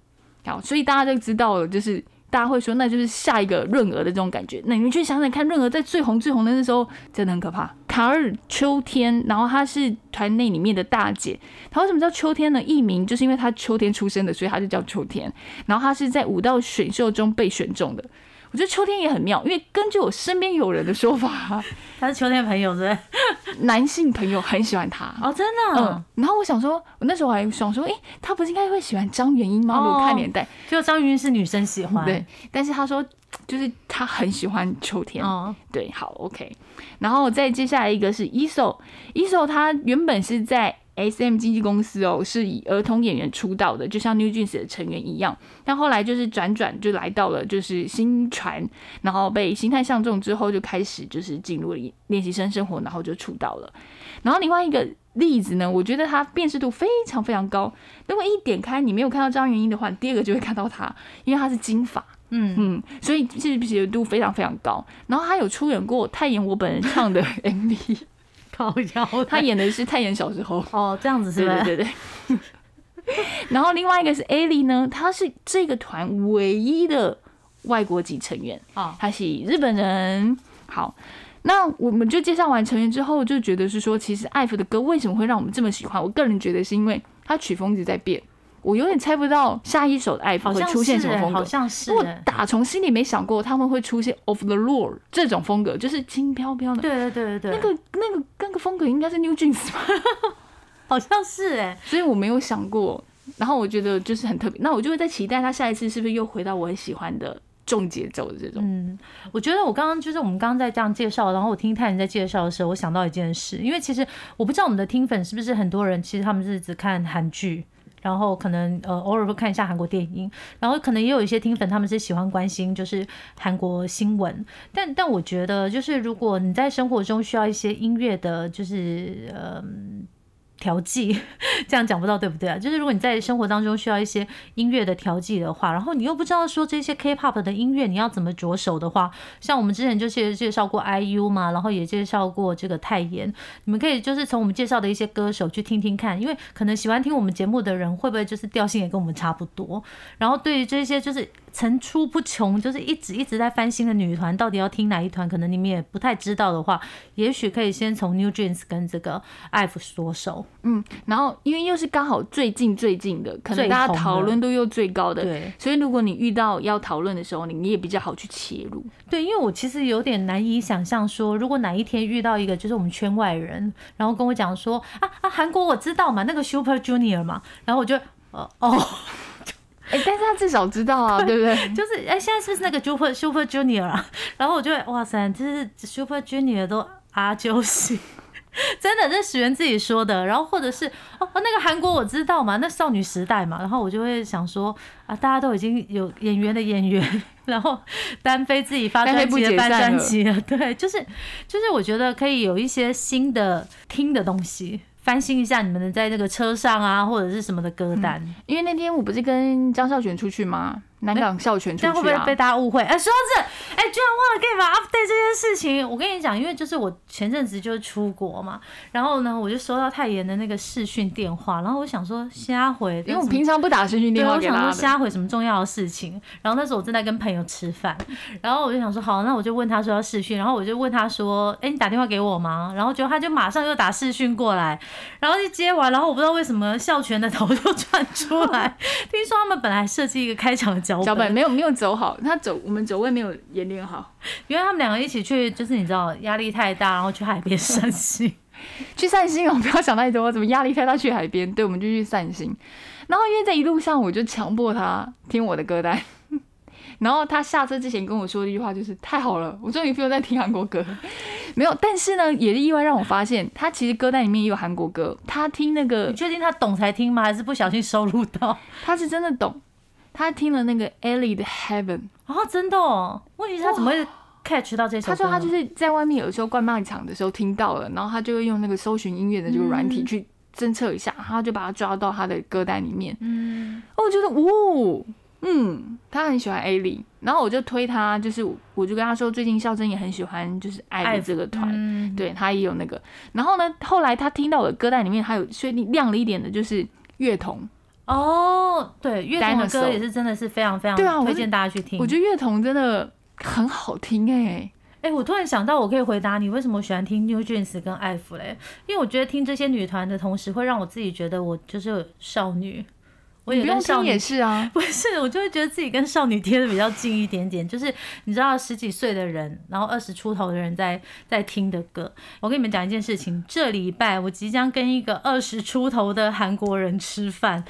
好，所以大家就知道了，就是大家会说，那就是下一个润娥的这种感觉。那你们去想想看，润娥在最红最红的那时候，真的很可怕。卡尔秋天，然后她是团内里面的大姐。她为什么叫秋天呢？艺名就是因为她秋天出生的，所以她就叫秋天。然后她是在舞蹈选秀中被选中的。我觉得秋天也很妙，因为根据我身边有人的说法，[laughs] 他是秋天朋友，对 [laughs] 男性朋友很喜欢他哦，真的。嗯，然后我想说，我那时候还想说，哎，他不是应该会喜欢张元英吗？我看年代，就张元英是女生喜欢，对。但是他说，就是他很喜欢秋天。哦，对，好，OK。然后再接下来一个是 ESO，ESO 他原本是在。S.M 经纪公司哦，是以儿童演员出道的，就像 New Jeans 的成员一样。但后来就是转转就来到了就是新传，然后被星探相中之后，就开始就是进入了练习生生活，然后就出道了。然后另外一个例子呢，我觉得他辨识度非常非常高。如果一点开你没有看到张元英的话，第二个就会看到他，因为他是金发，嗯嗯，所以辨识度非常非常高。然后他有出演过泰妍我本人唱的 [laughs] MV。靠腰，他演的是泰妍小时候哦，这样子是吧？对对对。[laughs] 然后另外一个是艾莉呢，她是这个团唯一的外国籍成员啊，她是日本人。好，那我们就介绍完成员之后，就觉得是说，其实艾弗的歌为什么会让我们这么喜欢？我个人觉得是因为他曲风一直在变。我有点猜不到下一首的爱会出现什么风格，好像是。我打从心里没想过他们会出现 Of the Lord 这种风格，就是轻飘飘的。对对对对对。那个那个那个风格应该是 New Jeans 吧？[laughs] 好像是哎，所以我没有想过。然后我觉得就是很特别，那我就会在期待他下一次是不是又回到我很喜欢的重节奏的这种。嗯，我觉得我刚刚就是我们刚刚在这样介绍，然后我听泰人在介绍的时候，我想到一件事，因为其实我不知道我们的听粉是不是很多人，其实他们是只看韩剧。然后可能呃偶尔会看一下韩国电影，然后可能也有一些听粉他们是喜欢关心就是韩国新闻，但但我觉得就是如果你在生活中需要一些音乐的，就是呃。调剂，[laughs] 这样讲不到对不对啊？就是如果你在生活当中需要一些音乐的调剂的话，然后你又不知道说这些 K-pop 的音乐你要怎么着手的话，像我们之前就是介绍过 IU 嘛，然后也介绍过这个泰妍，你们可以就是从我们介绍的一些歌手去听听看，因为可能喜欢听我们节目的人会不会就是调性也跟我们差不多，然后对于这些就是。层出不穷，就是一直一直在翻新的女团，到底要听哪一团？可能你们也不太知道的话，也许可以先从 New Jeans 跟这个 IVE 着手。嗯，然后因为又是刚好最近最近的，可能大家讨论度又最高的，对所以如果你遇到要讨论的时候，你你也比较好去切入。对，因为我其实有点难以想象说，如果哪一天遇到一个就是我们圈外人，然后跟我讲说啊啊，韩国我知道嘛，那个 Super Junior 嘛，然后我就呃哦，哎、但是他至少知道啊，对不对？就是哎、现在是不是那个 Super Super Junior 啊？然后我就会哇塞，这是 Super Junior 都阿揪系。[laughs] 真的，这是史源自己说的。然后或者是哦，那个韩国我知道嘛，那少女时代嘛。然后我就会想说啊，大家都已经有演员的演员，[laughs] 然后单飞自己发专辑的专辑了。对，就是就是，我觉得可以有一些新的听的东西，翻新一下你们的在那个车上啊，或者是什么的歌单。因为那天我不是跟张孝全出去吗？南港校全出这样会不会被。大家误会？哎、说到这，哎、居然忘了跟你们 update 这件事情。我跟你讲，因为就是我前阵子就是出国嘛，然后呢，我就收到泰妍的那个视讯电话，然后我想说瞎回，因为我平常不打视讯，电话我想说。瞎回什么重要的事情。然后那时候我正在跟朋友吃饭，然后我就想说好，那我就问他说要视讯，然后我就问他说，哎、你打电话给我吗？然后结果他就马上又打视讯过来，然后一接完，然后我不知道为什么校全的头就转出来，[laughs] 听说他们本来设计一个开场的脚脚本没有没有走好，他走我们走位没有演练好。[laughs] 因为他们两个一起去，就是你知道压力太大，然后去海边散心。[laughs] 去散心哦，不要想太多，怎么压力太大去海边？对，我们就去散心。然后因为在一路上，我就强迫他听我的歌单。[laughs] 然后他下车之前跟我说的一句话就是：“太好了，我终于不用再听韩国歌。”没有，但是呢，也是意外让我发现，他其实歌单里面也有韩国歌。他听那个你，确定他懂才听吗？还是不小心收录到？他是真的懂。他听了那个 Ellie 的 Heaven，啊，真的哦。问题是他怎么会 catch 到这首歌？他说他就是在外面有时候灌卖场的时候听到了，然后他就会用那个搜寻音乐的这个软体去侦测一下，他就把它抓到他的歌单里面。嗯，哦我觉得，哦，嗯，他很喜欢里，然后我就推他，就是我就跟他说，最近孝真也很喜欢，就是爱的这个团，嗯对他也有那个。然后呢，后来他听到我的歌单里面还有确定亮了一点的，就是乐童。哦，对，乐童的歌也是真的是非常非常对啊推荐大家去听。我觉得乐童真的很好听哎、哎、我突然想到，我可以回答你为什么我喜欢听 New Jeans 跟艾芙嘞？因为我觉得听这些女团的同时，会让我自己觉得我就是少女，我也跟少女也是啊。[laughs] 不是，我就会觉得自己跟少女贴的比较近一点点。就是你知道十几岁的人，然后二十出头的人在在听的歌。我跟你们讲一件事情，这礼拜我即将跟一个二十出头的韩国人吃饭。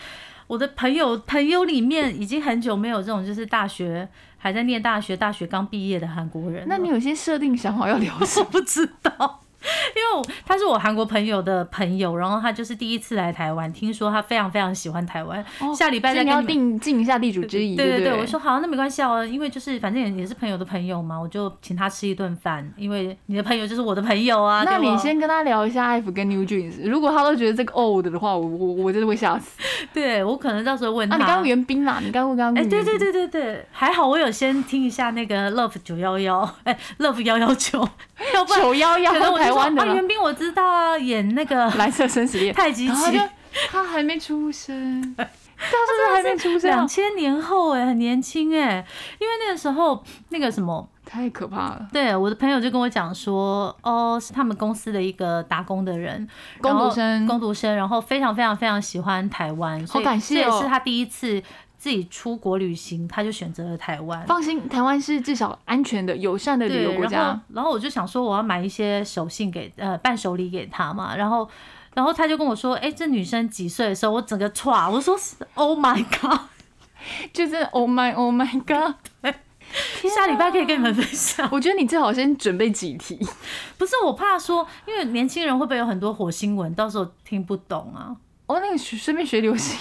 我的朋友朋友里面已经很久没有这种就是大学还在念大学，大学刚毕业的韩国人。那你有些设定想好要聊什么？[laughs] 不知道。[laughs] 因为他是我韩国朋友的朋友，然后他就是第一次来台湾，听说他非常非常喜欢台湾。下礼拜再跟你们定尽一下地主之谊，对对，不对？我说好，那没关系哦，因为就是反正也也是朋友的朋友嘛，我就请他吃一顿饭，因为你的朋友就是我的朋友啊。那你先跟他聊一下 F 跟 New Jeans，如果他都觉得这个 old 的话，我我我真的会 [laughs] 吓死。对我可能到时候问他。啊，你刚刚袁冰啦，你刚刚刚哎、对对对对对，还好我有先听一下那个 Love 九幺幺，哎，Love 幺幺九，要不然九幺幺的吗？袁冰我知道啊，演那个 [laughs] 蓝色生死恋，太极旗。他还没出生，他是不是还没出生啊？两千年后哎、很年轻哎、因为那个时候那个什么。太可怕了，对，我的朋友就跟我讲说，哦，是他们公司的一个打工的人，工读生。工读生，然后非常非常非常喜欢台湾，所以感谢哦。这也是他第一次自己出国旅行，他就选择了台湾。放心，台湾是至少安全的、友善的旅游对，然后国家。然后我就想说，我要买一些手信给呃伴手礼给他嘛，然后然后他就跟我说，哎，这女生几岁的时候，我整个歘，我说 Oh my God，[laughs] 就是 Oh my Oh my God！[laughs] 下礼拜可以跟你们分享。我觉得你最好先准备几题，不是我怕说，因为年轻人会不会有很多火星文，到时候听不懂啊？哦，那个学顺便学流行。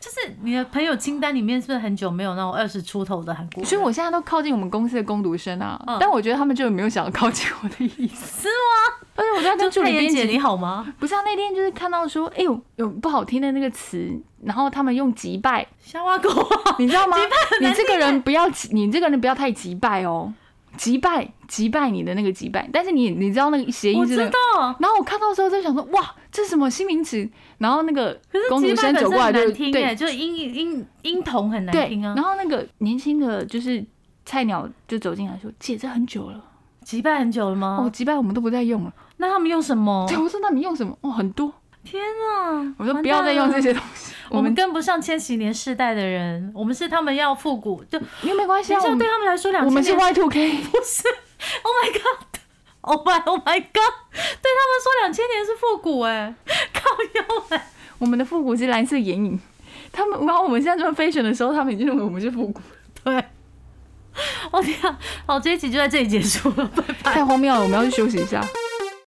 就是你的朋友清单里面是不是很久没有那种二十出头的韩国人？所以我现在都靠近我们公司的工读生啊，嗯但我觉得他们就没有想要靠近我的意思。[laughs] 是吗？而且我在跟助理编辑你好吗？不是啊，那天就是看到说，哎呦，有不好听的那个词，然后他们用击败，瞎挖狗啊，你知道吗？你这个人不要，你这个人不要太击败哦。击败击败你的那个击败，但是你你知道那个谐音是那个。道，然后我看到的时候在想说，哇，这是什么新名词？然后那个公主击败本先走过来对哎，就是音音音同很难对听，啊然。后那个年轻的就是菜鸟就走进来说：“姐，这很久了，击败很久了吗？哦，击败我们都不再用了。那他们用什么？对，我说那你用什么？哦，很多。天啊！我说不要再用这些东西，我们跟不上千禧年世代的人，我们是他们要复古，就因为没关系啊，对他们来说，两我们是 Y two K，不是，[laughs] Oh my God，Oh my Oh my God，对他们说两千年是复古哎，靠腰哎，我们的复古是蓝色眼影。他们，然后我们现在这么 fashion 的时候，他们已经认为我们是复古，对。我天啊，好，这一集就在这里结束了，拜拜。太荒谬了，我们要去休息一下。